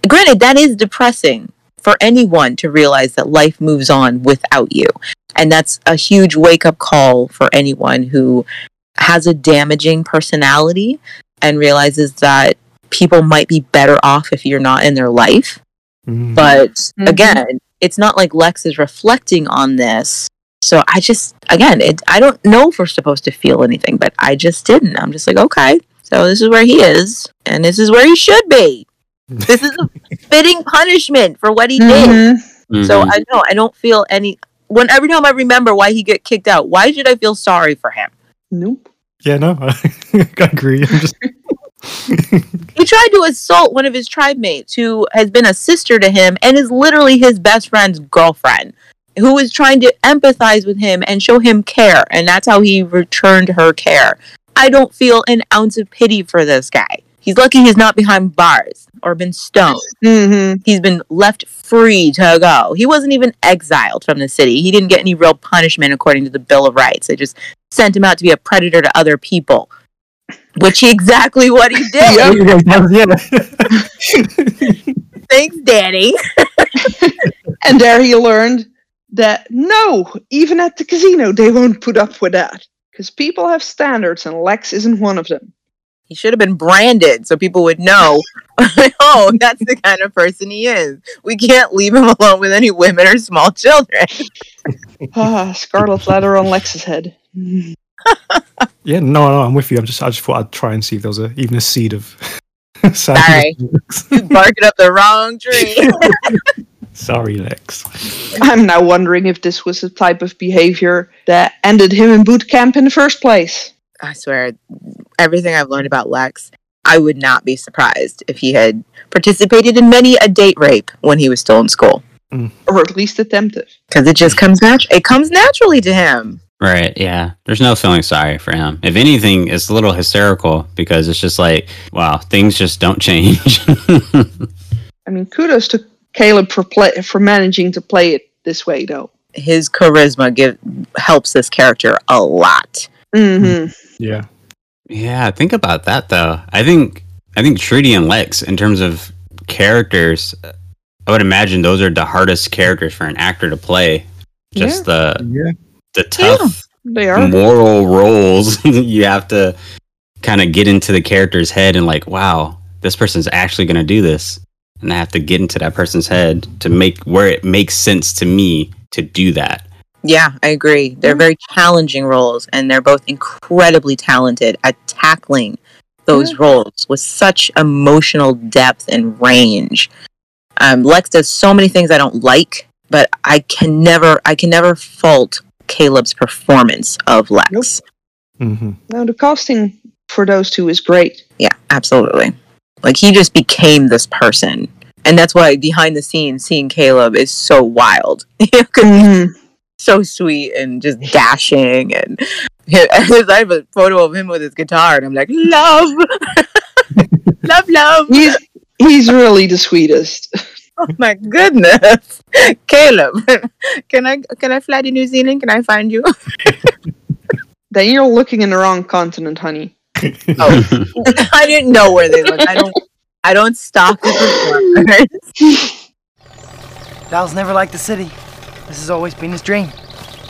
S4: granted, that is depressing for anyone to realize that life moves on without you. And that's a huge wake up call for anyone who has a damaging personality and realizes that people might be better off if you're not in their life.
S3: Mm.
S4: But
S6: Mhm.
S4: again, it's not like Lex is reflecting on this. So I just, again, it, I don't know if we're supposed to feel anything, but I just didn't. I'm just like, okay, So this is where he is, and this is where he should be. This is a fitting punishment for what he did.
S6: Mhm.
S4: So
S5: Mhm.
S4: I know I don't feel any. When every time I remember why he get kicked out, why should I feel sorry for him?
S6: Nope.
S3: Yeah, no, I agree. I'm just
S4: He tried to assault one of his tribe mates who has been a sister to him and is literally his best friend's girlfriend, who is trying to empathize with him and show him care, and that's how he returned her care. I don't feel an ounce of pity for this guy. He's lucky he's not behind bars or been stoned.
S6: Mm-hmm.
S4: He's been left free to go. He wasn't even exiled from the city. He didn't get any real punishment according to the Bill of Rights. They just sent him out to be a predator to other people, which he exactly what he did. Thanks, Danny.
S6: And there he learned that no, even at the casino, they won't put up with that. Because people have standards, and Lex isn't one of them.
S4: He should have been branded so people would know, oh, that's the kind of person he is. We can't leave him alone with any women or small children.
S6: Ah, scarlet letter on Lex's head.
S3: Yeah, no, no, I'm with you. I'm just, I just thought I'd try and see if there was a, even a seed of.
S4: Sorry. You barking up the wrong tree.
S3: Sorry, Lex.
S6: I'm now wondering if this was the type of behavior that ended him in boot camp in the first place.
S4: I swear, everything I've learned about Lex, I would not be surprised if he had participated in many a date rape when he was still in school.
S6: Or at least attempted.
S4: Because it just comes natu- It comes naturally to him.
S5: Right, yeah. There's no feeling sorry for him. If anything, it's a little hysterical because it's just like, wow, things just don't change.
S6: I mean, kudos to Caleb for play for managing to play it this way, though.
S4: His charisma give helps this character a lot.
S6: Mm-hmm.
S3: Yeah.
S5: yeah, think about that though. I think I think Trudy and Lex, in terms of characters, I would imagine those are the hardest characters for an actor to play. Just the
S3: Yeah.
S5: the tough
S6: They are.
S5: moral roles you have to kind of get into the character's head and like wow this person's actually going to do this and i have to get into that person's head to make where it makes sense to me to do that
S4: Yeah, I agree. They're very challenging roles, and they're both incredibly talented at tackling those roles with such emotional depth and range. Um, Lex does so many things I don't like, but I can never, I can never fault Caleb's performance of Lex.
S3: hmm
S6: Now the casting for those two is great.
S4: Yeah, absolutely. Like he just became this person. And that's why behind the scenes seeing Caleb is so wild.
S6: Mhm.
S4: So sweet and just dashing and I have a photo of him with his guitar and I'm like, love Love love.
S6: He's he's really the sweetest.
S4: Oh my goodness. Caleb. Can I can I fly to New Zealand? Can I find you?
S6: Then you're looking in the wrong continent, honey.
S4: Oh. I didn't know where they lived. I don't I don't stalk the performers.
S9: Dal's never liked the city. This has always been his dream.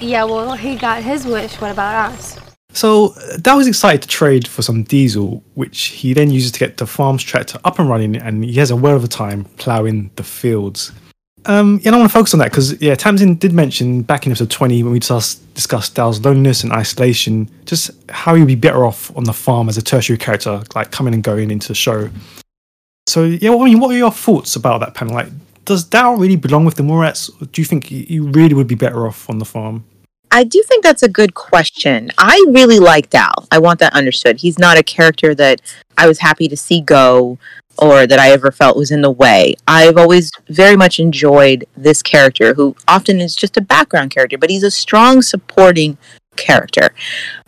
S7: Yeah, well, he got his wish. What about us?
S3: So Dal was excited to trade for some diesel, which he then uses to get the farm's tractor up and running, and he has a well of a time ploughing the fields. Um, yeah, I want to focus on that because yeah, Tamsin did mention back in episode twenty when we discussed, discussed Dal's loneliness and isolation, just how he'd be better off on the farm as a tertiary character, like coming and going into the show. So yeah, well, I mean, what are your thoughts about that panel? Like, does Dal really belong with the Mallrats? Or do you think he he really would be better off on the farm?
S4: I do think that's a good question. I really like Dal. I want that understood. He's not a character that I was happy to see go or that I ever felt was in the way. I've always very much enjoyed this character who often is just a background character, but he's a strong supporting character.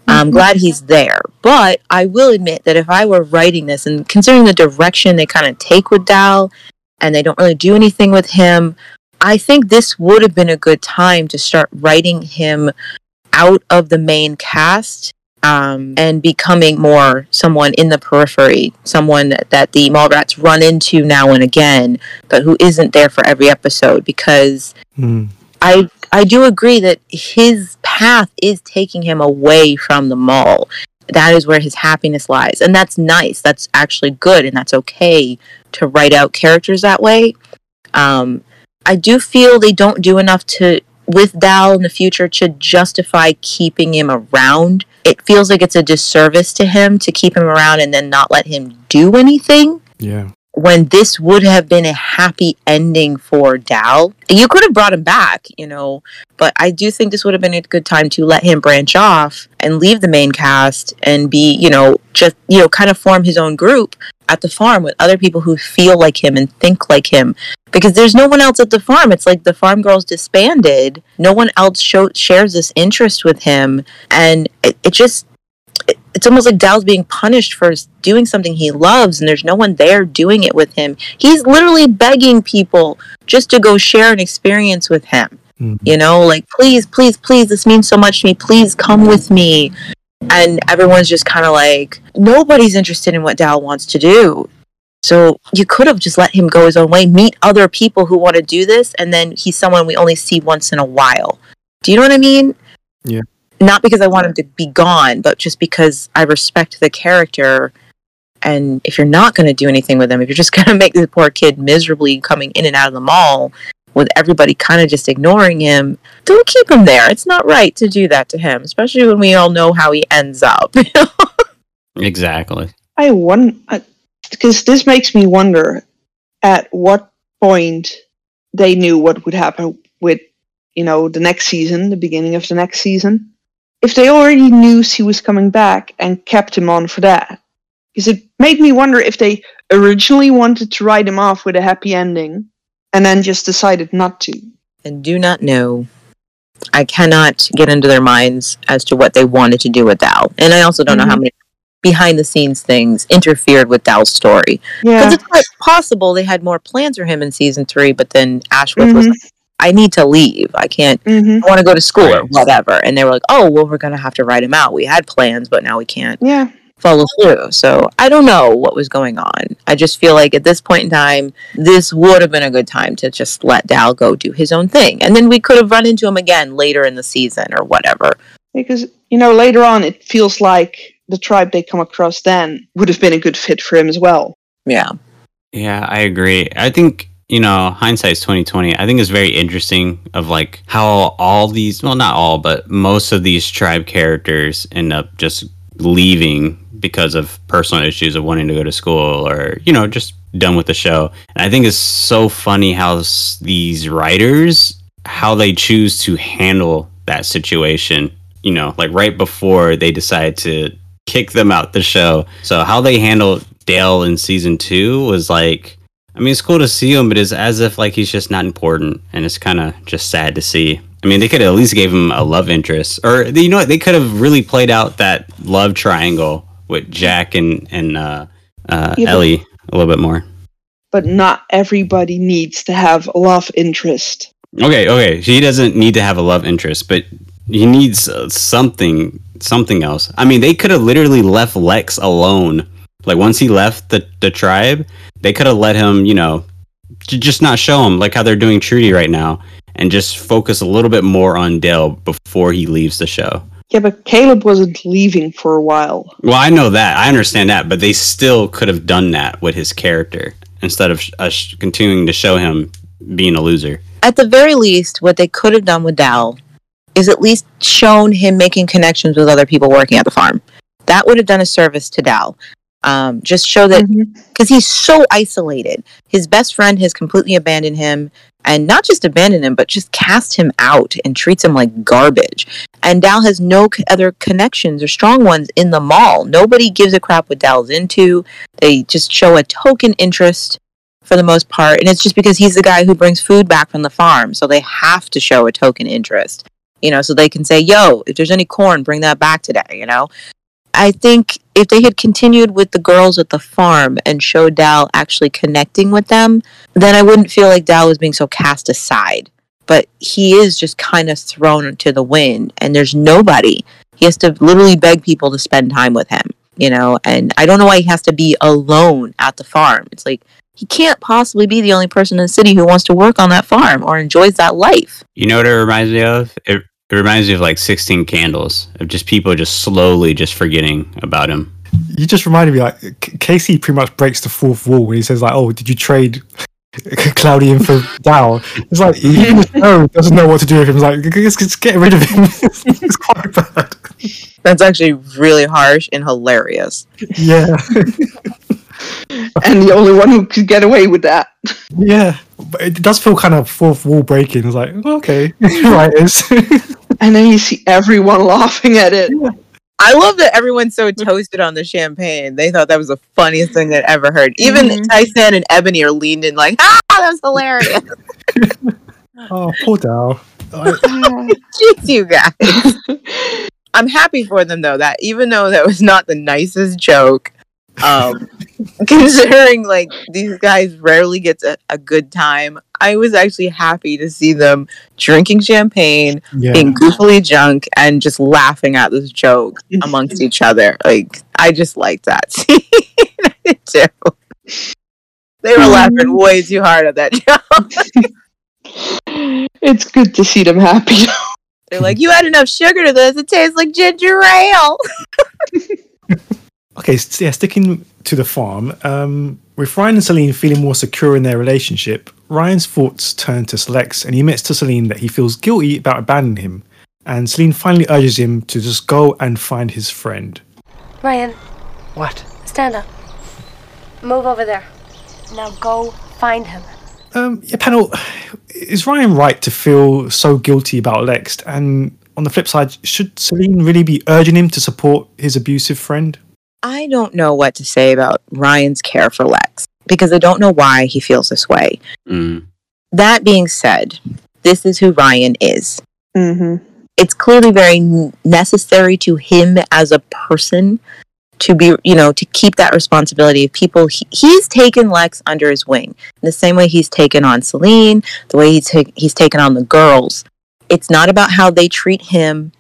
S4: I'm mm-hmm. glad he's there. But I will admit that if I were writing this and considering the direction they kind of take with Dal and they don't really do anything with him, I think this would have been a good time to start writing him out of the main cast um, and becoming more someone in the periphery, someone that the Mallrats run into now and again, but who isn't there for every episode. Because
S3: Hmm.
S4: I I do agree that his path is taking him away from the mall. That is where his happiness lies, and that's nice. That's actually good, and that's okay to write out characters that way. Um, I do feel they don't do enough to with Dal in the future to justify keeping him around it feels like it's a disservice to him to keep him around and then not let him do anything
S3: Yeah.
S4: When this would have been a happy ending for Dal. You could have brought him back, you know, but I do think this would have been a good time to let him branch off and leave the main cast and be, you know, just, you know, kind of form his own group at the farm with other people who feel like him and think like him because there's no one else at the farm. It's like the farm girls disbanded. No one else show, shares this interest with him and it, it just it's almost like Dal's being punished for doing something he loves, and there's no one there doing it with him. He's literally begging people just to go share an experience with him.
S3: Mhm.
S4: You know, like, please, please, please, this means so much to me. Please come with me. And everyone's just kind of like, nobody's interested in what Dal wants to do. So you could have just let him go his own way, meet other people who want to do this, and then he's someone we only see once in a while. Do you know what I mean?
S3: Yeah.
S4: Not because I want him to be gone, but just because I respect the character. And if you're not going to do anything with him, if you're just going to make this poor kid miserably coming in and out of the mall with everybody kind of just ignoring him, don't keep him there. It's not right to do that to him, especially when we all know how he ends up.
S5: Exactly.
S6: I won because this makes me wonder at what point they knew what would happen with you know the next season, the beginning of the next season. If they already knew she was coming back and kept him on for that, because it made me wonder if they originally wanted to write him off with a happy ending and then just decided not to.
S4: and do not know. I cannot get into their minds as to what they wanted to do with Dal. And I also don't know how
S6: Mhm.
S4: many behind the scenes things interfered with Dal's story. Because
S6: Yeah.
S4: it's quite possible they had more plans for him in season three, but then Ashworth was
S6: Mhm.
S4: like, I need to leave. I can't
S6: hmm
S4: I want to go to school or whatever. And they were like, Oh, well we're gonna have to write him out. We had plans, but now we can't
S6: Yeah.
S4: follow through. So I don't know what was going on. I just feel like at this point in time, this would have been a good time to just let Dal go do his own thing. And then we could have run into him again later in the season or whatever.
S6: Because, you know, later on it feels like the tribe they come across then would have been a good fit for him as well.
S4: Yeah.
S5: Yeah, I agree. I think you know hindsight's twenty twenty. I think it's very interesting of like how all these well not all but most of these tribe characters end up just leaving because of personal issues of wanting to go to school or you know just done with the show. And I think it's so funny how these writers how they choose to handle that situation. You know, like right before they decide to kick them out the show. So how they handle Dal in season two was like, I mean, it's cool to see him, but it's as if like he's just not important, and it's kind of just sad to see. I mean, they could at least gave him a love interest, or you know, what, they could have really played out that love triangle with Jack and and uh, uh,
S6: Yeah,
S5: Ellie a little bit more.
S6: But not everybody needs to have a love interest.
S5: Okay, okay, he doesn't need to have a love interest, but he needs uh, something, something else. I mean, they could have literally left Lex alone. Like once he left the the tribe, they could have let him, you know, j- just not show him like how they're doing Trudy right now, and just focus a little bit more on Dal before he leaves the show.
S6: Yeah, but Caleb wasn't leaving for a while.
S5: Well, I know that, I understand that, but they still could have done that with his character instead of sh- uh, us continuing to show him being a loser.
S4: At the very least, what they could have done with Dal is at least shown him making connections with other people working at the farm. That would have done a service to Dal. Um, just show that because he's so isolated. His best friend has completely abandoned him, and not just abandoned him, but just cast him out and treats him like garbage. And Dal has no c- other connections or strong ones in the mall. Nobody gives a crap what Dal's into. They just show a token interest for the most part, and it's just because he's the guy who brings food back from the farm, so they have to show a token interest. You know, so they can say, "Yo, if there's any corn, bring that back today." You know. I think if they had continued with the girls at the farm and showed Dal actually connecting with them, then I wouldn't feel like Dal was being so cast aside. But he is just kind of thrown to the wind, and there's nobody. He has to literally beg people to spend time with him, you know. And I don't know why he has to be alone at the farm. It's like he can't possibly be the only person in the city who wants to work on that farm or enjoys that life.
S5: You know what it reminds me of? It, it reminds me of like 16 Candles, of just people just slowly just forgetting about him.
S3: You just reminded me like K- KC pretty much breaks the fourth wall when he says like, "Oh, did you trade Cloudy in for Dow?" It's like he the doesn't know what to do with him. It's like, let's just get rid of him. it's quite bad.
S4: That's actually really harsh and hilarious.
S3: Yeah,
S6: and the only one who could get away with that.
S3: yeah. But it does feel kind of fourth wall breaking. It's like, oh, okay, right, is.
S6: And then you see everyone laughing at it.
S4: I love that everyone's so toasted on the champagne. They thought that was the funniest thing they'd ever heard. Even
S6: Mhm.
S4: Tai San and Ebony are leaned in like, ah, that was hilarious.
S3: oh, poor Dal. I-
S4: Jeez, you guys. I'm happy for them though. That even though that was not the nicest joke, um, considering like these guys rarely gets a, a good time, I was actually happy to see them drinking champagne,
S3: yeah.
S4: being goofily drunk, and just laughing at this joke amongst each other. Like I just liked that scene too. They were laughing mm-hmm. way too hard at that joke.
S6: It's good to see them happy.
S4: They're like, "You had enough sugar to this; it tastes like ginger ale."
S3: Okay, so yeah, sticking to the farm, um, with Ryan and Salene feeling more secure in their relationship, Ryan's thoughts turn to Lex and he admits to Salene that he feels guilty about abandoning him. And Salene finally urges him to just go and find his friend.
S7: Ryan,
S9: What?
S7: stand up. Move over there. Now go find him.
S3: Um, yeah, panel, is Ryan right to feel so guilty about Lex? And on the flip side, should Salene really be urging him to support his abusive friend?
S4: I don't know what to say about Ryan's care for Lex because I don't know why he feels this way.
S5: Mm.
S4: That being said, this is who Ryan is.
S6: hmm
S4: It's clearly very necessary to him as a person to be, you know, to keep that responsibility of people. He, he's taken Lex under his wing in the same way he's taken on Salene, the way he's, ta- he's taken on the girls. It's not about how they treat him.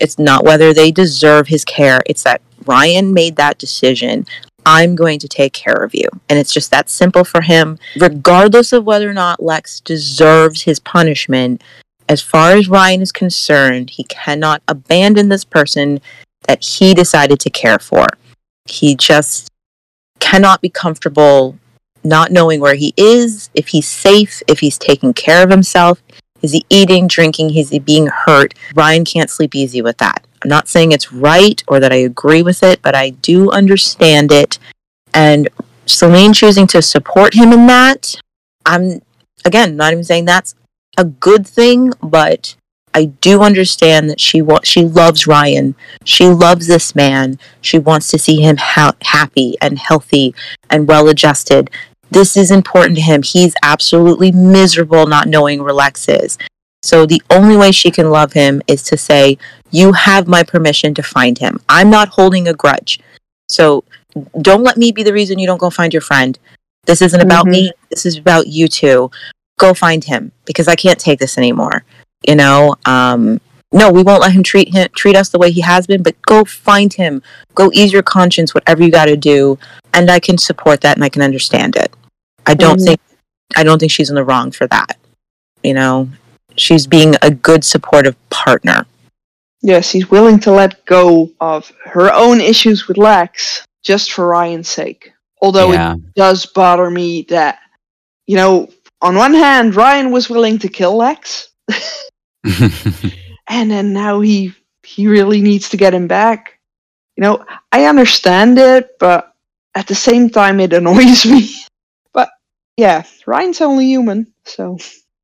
S4: It's not whether they deserve his care. It's that Ryan made that decision. I'm going to take care of you. And it's just that simple for him, regardless of whether or not Lex deserves his punishment. As far as Ryan is concerned, he cannot abandon this person that he decided to care for. He just cannot be comfortable not knowing where he is, if he's safe, if he's taking care of himself. Is he eating, drinking? Is he being hurt? Ryan can't sleep easy with that. I'm not saying it's right or that I agree with it, but I do understand it. And Salene choosing to support him in that, I'm, again, not even saying that's a good thing, but I do understand that she wa- she loves Ryan. She loves this man. She wants to see him ha- happy and healthy and well adjusted. This is important to him. He's absolutely miserable not knowing where Lex is. So the only way she can love him is to say, "You have my permission to find him. I'm not holding a grudge. So don't let me be the reason you don't go find your friend. This isn't about
S6: Mhm.
S4: me. This is about you two. Go find him because I can't take this anymore." You know, um, no, we won't let him treat him treat us the way he has been. But go find him. Go ease your conscience. Whatever you got to do, and I can support that and I can understand it. I don't
S6: Mhm.
S4: think I don't think she's in the wrong for that. You know, she's being a good supportive partner.
S6: Yes, she's willing to let go of her own issues with Lex just for Ryan's sake. Although
S5: yeah.
S6: it does bother me that, you know, on one hand, Ryan was willing to kill Lex, and then now he he really needs to get him back. You know, I understand it, but at the same time, it annoys me. But yeah, Ryan's only human, so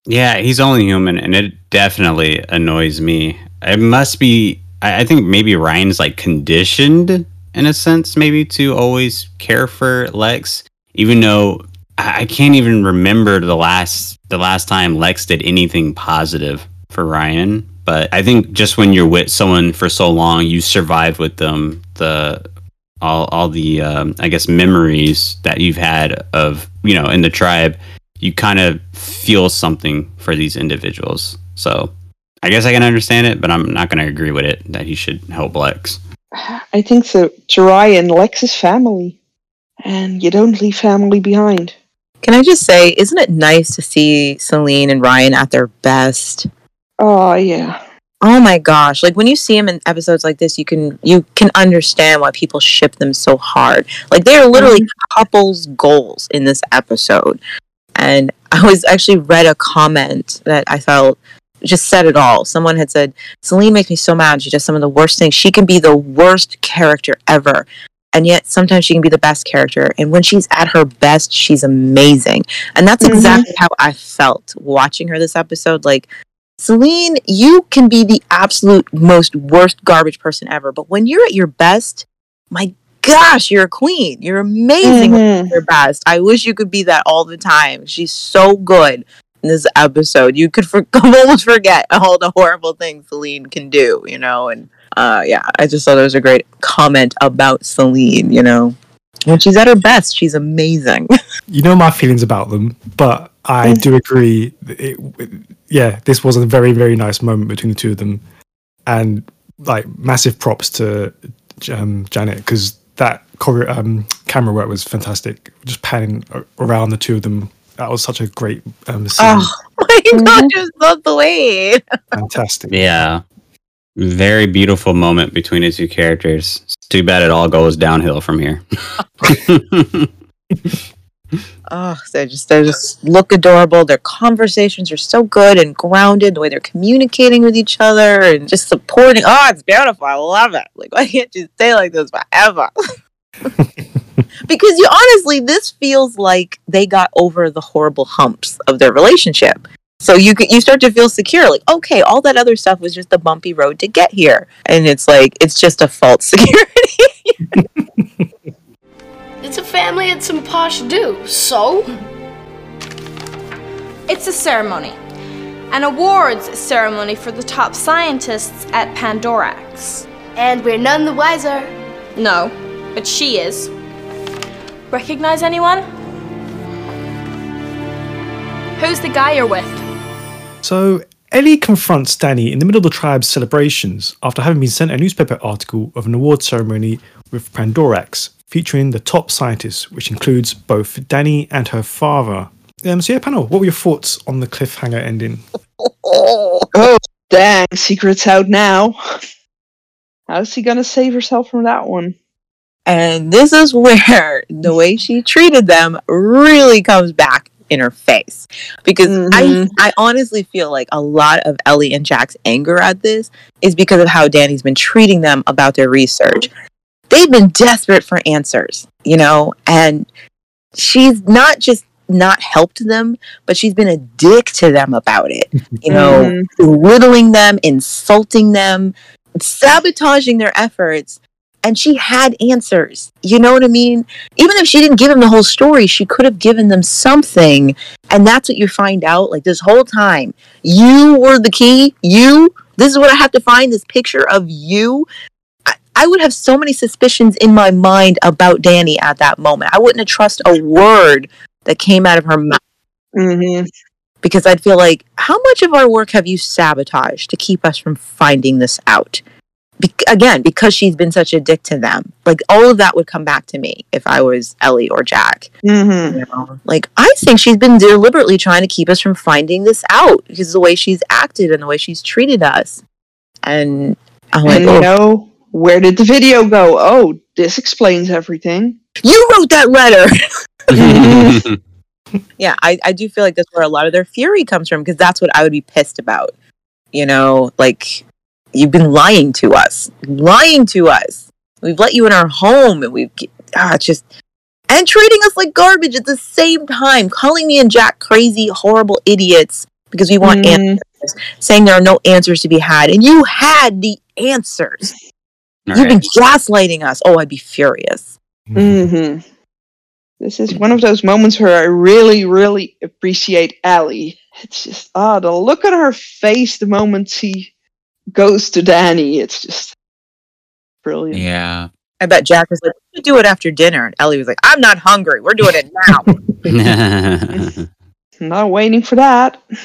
S5: Yeah, he's only human, and it definitely annoys me. It must be. I I think maybe Ryan's like conditioned in a sense, maybe to always care for Lex, even though I I can't even remember the last the last time Lex did anything positive for Ryan. But I think just when you're with someone for so long, you survive with them. The all all the um, I guess memories that you've had of you know in the tribe you kind of feel something for these individuals. So I guess I can understand it, but I'm not going to agree with it that he should help Lex.
S6: I think so. To Ryan, Lex is family, and you don't leave family behind.
S4: Can I just say, isn't it nice to see Salene and Ryan at their best?
S6: Oh yeah.
S4: Oh my gosh! Like when you see them in episodes like this, you can you can understand why people ship them so hard. Like they are literally couples goals in this episode. And I was actually read a comment that I felt just said it all. Someone had said, Salene makes me so mad. She does some of the worst things. She can be the worst character ever. And yet sometimes she can be the best character. And when she's at her best, she's amazing. And that's
S6: Mhm.
S4: exactly how I felt watching her this episode. Like, Salene, you can be the absolute most worst garbage person ever. But when you're at your best, my gosh, you're a queen. You're amazing
S6: Mhm.
S4: at your best. I wish you could be that all the time. She's so good in this episode. You could for- almost forget all the horrible things Salene can do, you know? And uh, yeah, I just thought it was a great comment about Salene, you know? When she's at her best, she's amazing.
S3: You know my feelings about them, but I do agree. that It, yeah, this was a very very nice moment between the two of them, and like massive props to um, Janet because that choreo- um, camera work was fantastic. Just panning around the two of them, that was such a great um, scene.
S4: oh my god, just love the way.
S3: Fantastic.
S5: Yeah. Very beautiful moment between the two characters. It's too bad it all goes downhill from here.
S4: Oh, they just they just look adorable. Their conversations are so good and grounded. The way they're communicating with each other and just supporting. Oh, it's beautiful. I love it. Like, why can't you stay like this forever? because you honestly, this feels like they got over the horrible humps of their relationship. So you you start to feel secure. Like, okay, all that other stuff was just a bumpy road to get here, and it's like it's just a false security.
S10: It's a family and some posh do, so?
S11: It's a ceremony. An awards ceremony for the top scientists at Pandorax.
S7: And we're none the wiser.
S11: No, but she is. Recognize anyone? Who's the guy you're with?
S3: So Ellie confronts Danny in the middle of the tribe's celebrations after having been sent a newspaper article of an award ceremony with Pandorax featuring the top scientists, which includes both Danny and her father. Um, so yeah, panel, what were your thoughts on the cliffhanger ending?
S6: Oh, dang, secret's out now. How's he gonna save herself from that one?
S4: And this is where the way she treated them really comes back in her face. Because I,
S6: Mhm.
S4: I honestly feel like a lot of Ellie and Jack's anger at this is because of how Danny's been treating them about their research. They've been desperate for answers, you know, and she's not just not helped them, but she's been a dick to them about it. You know,
S6: Mhm.
S4: belittling them, insulting them, sabotaging their efforts. And she had answers. You know what I mean? Even if she didn't give them the whole story, she could have given them something. And that's what you find out like this whole time. You were the key. You. This is what I have to find this picture of you. I, I would have so many suspicions in my mind about Danny at that moment. I wouldn't have trust a word that came out of her mouth
S6: Mhm.
S4: because I'd feel like, how much of our work have you sabotaged to keep us from finding this out? Be- again, because she's been such a dick to them. Like, all of that would come back to me if I was Ellie or Jack.
S6: Mhm.
S4: You know? Like, I think she's been deliberately trying to keep us from finding this out because of the way she's acted and the way she's treated us. And I'm like,
S6: And
S4: oh,
S6: you know, where did the video go? Oh, this explains everything.
S4: you wrote that letter. yeah, I, I do feel like that's where a lot of their fury comes from because that's what I would be pissed about. You know, like you've been lying to us, lying to us. We've let you in our home, and we've ah, just and treating us like garbage at the same time, calling me and Jack crazy, horrible idiots because we want
S6: Mm.
S4: answers, saying there are no answers to be had, and you had the answers.
S5: All
S4: You've been gaslighting us. Oh, I'd be furious.
S6: hmm This is one of those moments where I really, really appreciate Allie. It's just ah, the look on her face the moment she goes to Danny. It's just brilliant.
S5: Yeah.
S4: I bet Jack was like, "We do it after dinner," and Ellie was like, "I'm not hungry. We're doing it now."
S6: Not waiting for that.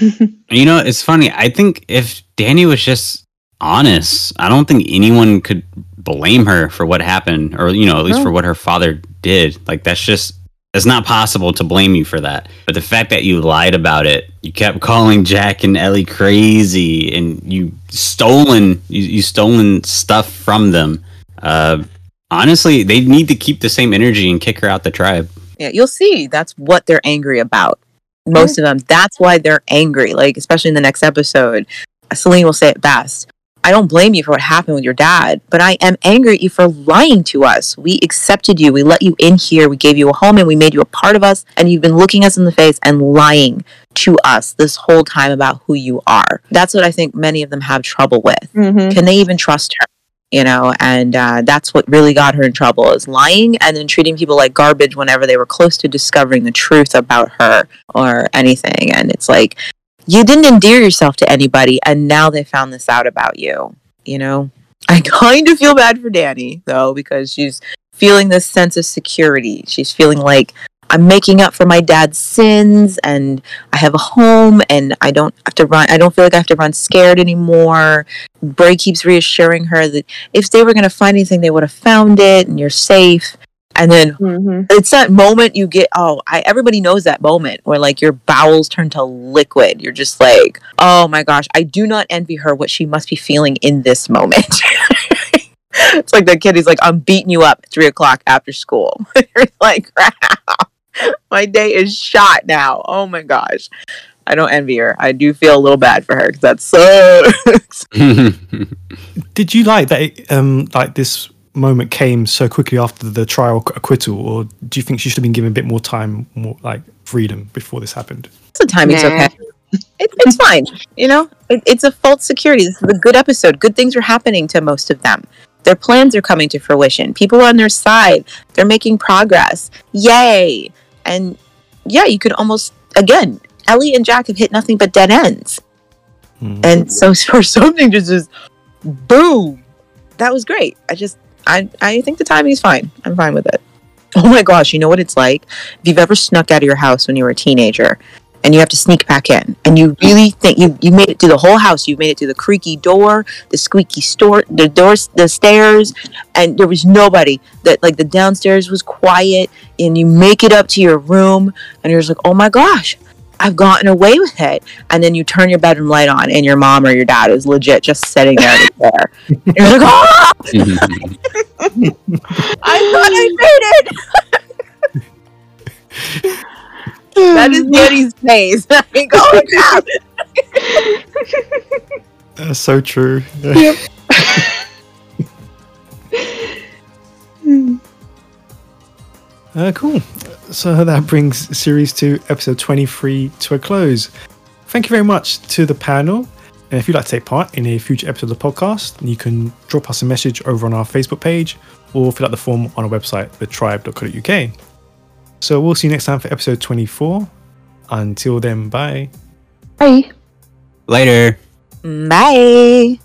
S5: you know, it's funny. I think if Danny was just honest, I don't think anyone could blame her for what happened, or you know, at least
S6: No.
S5: for what her father did. Like that's just it's not possible to blame you for that. But the fact that you lied about it, you kept calling Jack and Ellie crazy, and you stolen you, you stolen stuff from them. Uh, honestly, they need to keep the same energy and kick her out the tribe.
S4: yeah, you'll see. That's what they're angry about. most of them. That's why they're angry. Like, especially in the next episode, Salene will say it best. I don't blame you for what happened with your dad, but I am angry at you for lying to us. We accepted you. We let you in here. We gave you a home and we made you a part of us. And you've been looking us in the face and lying to us this whole time about who you are. That's what I think many of them have trouble with.
S6: Mhm.
S4: Can they even trust her? You know, and uh, that's what really got her in trouble is lying and then treating people like garbage whenever they were close to discovering the truth about her or anything. And it's like, you didn't endear yourself to anybody and now they found this out about you you know? I kind of feel bad for danny though because she's feeling this sense of security. She's feeling like i'm making up for my dad's sins and i have a home and i don't have to run i don't feel like i have to run scared anymore. Bray keeps reassuring her that if they were going to find anything they would have found it and you're safe and then
S6: Mhm.
S4: it's that moment you get oh I, everybody knows that moment where like your bowels turn to liquid. You're just like oh my gosh i do not envy her what she must be feeling in this moment. It's like the kid he's like i'm beating you up at three o'clock after school. You're like crap my day is shot now. Oh my gosh. I don't envy her. I do feel a little bad for her because that sucks.
S3: Did you like that? It, um, like this moment came so quickly after the trial acquittal, or do you think she should have been given a bit more time, more like freedom before this happened?
S4: the timing's
S6: Nah.
S4: okay. It, it's fine. You know, it, it's a false security. This is a good episode. Good things are happening to most of them. Their plans are coming to fruition. People are on their side. They're making progress. Yay! And yeah, you could almost again. Ellie and Jack have hit nothing but dead ends. Hmm. And so for something to just boom, that was great. I just I I think the timing is fine. I'm fine with it. Oh my gosh, you know what it's like? If you've ever snuck out of your house when you were a teenager and you have to sneak back in and you really think you, you made it to the whole house, you made it to the creaky door, the squeaky store the doors the stairs, and there was nobody. That like the downstairs was quiet and you make it up to your room and you're just like, Oh my gosh, I've gotten away with it. And then you turn your bedroom light on and your mom or your dad is legit just sitting there in the chair. And you're like, Oh I thought I made it. that is Danny's face. Like, oh crap.
S3: That's so true.
S6: Yep.
S3: Uh, cool. So that brings series two, episode 23 to a close. Thank you very much to the panel. And if you'd like to take part in a future episode of the podcast, you can drop us a message over on our Facebook page or fill out the form on our website, thetribe.co.uk. So we'll see you next time for episode 24. Until then, bye.
S6: Bye.
S5: Later.
S4: Bye.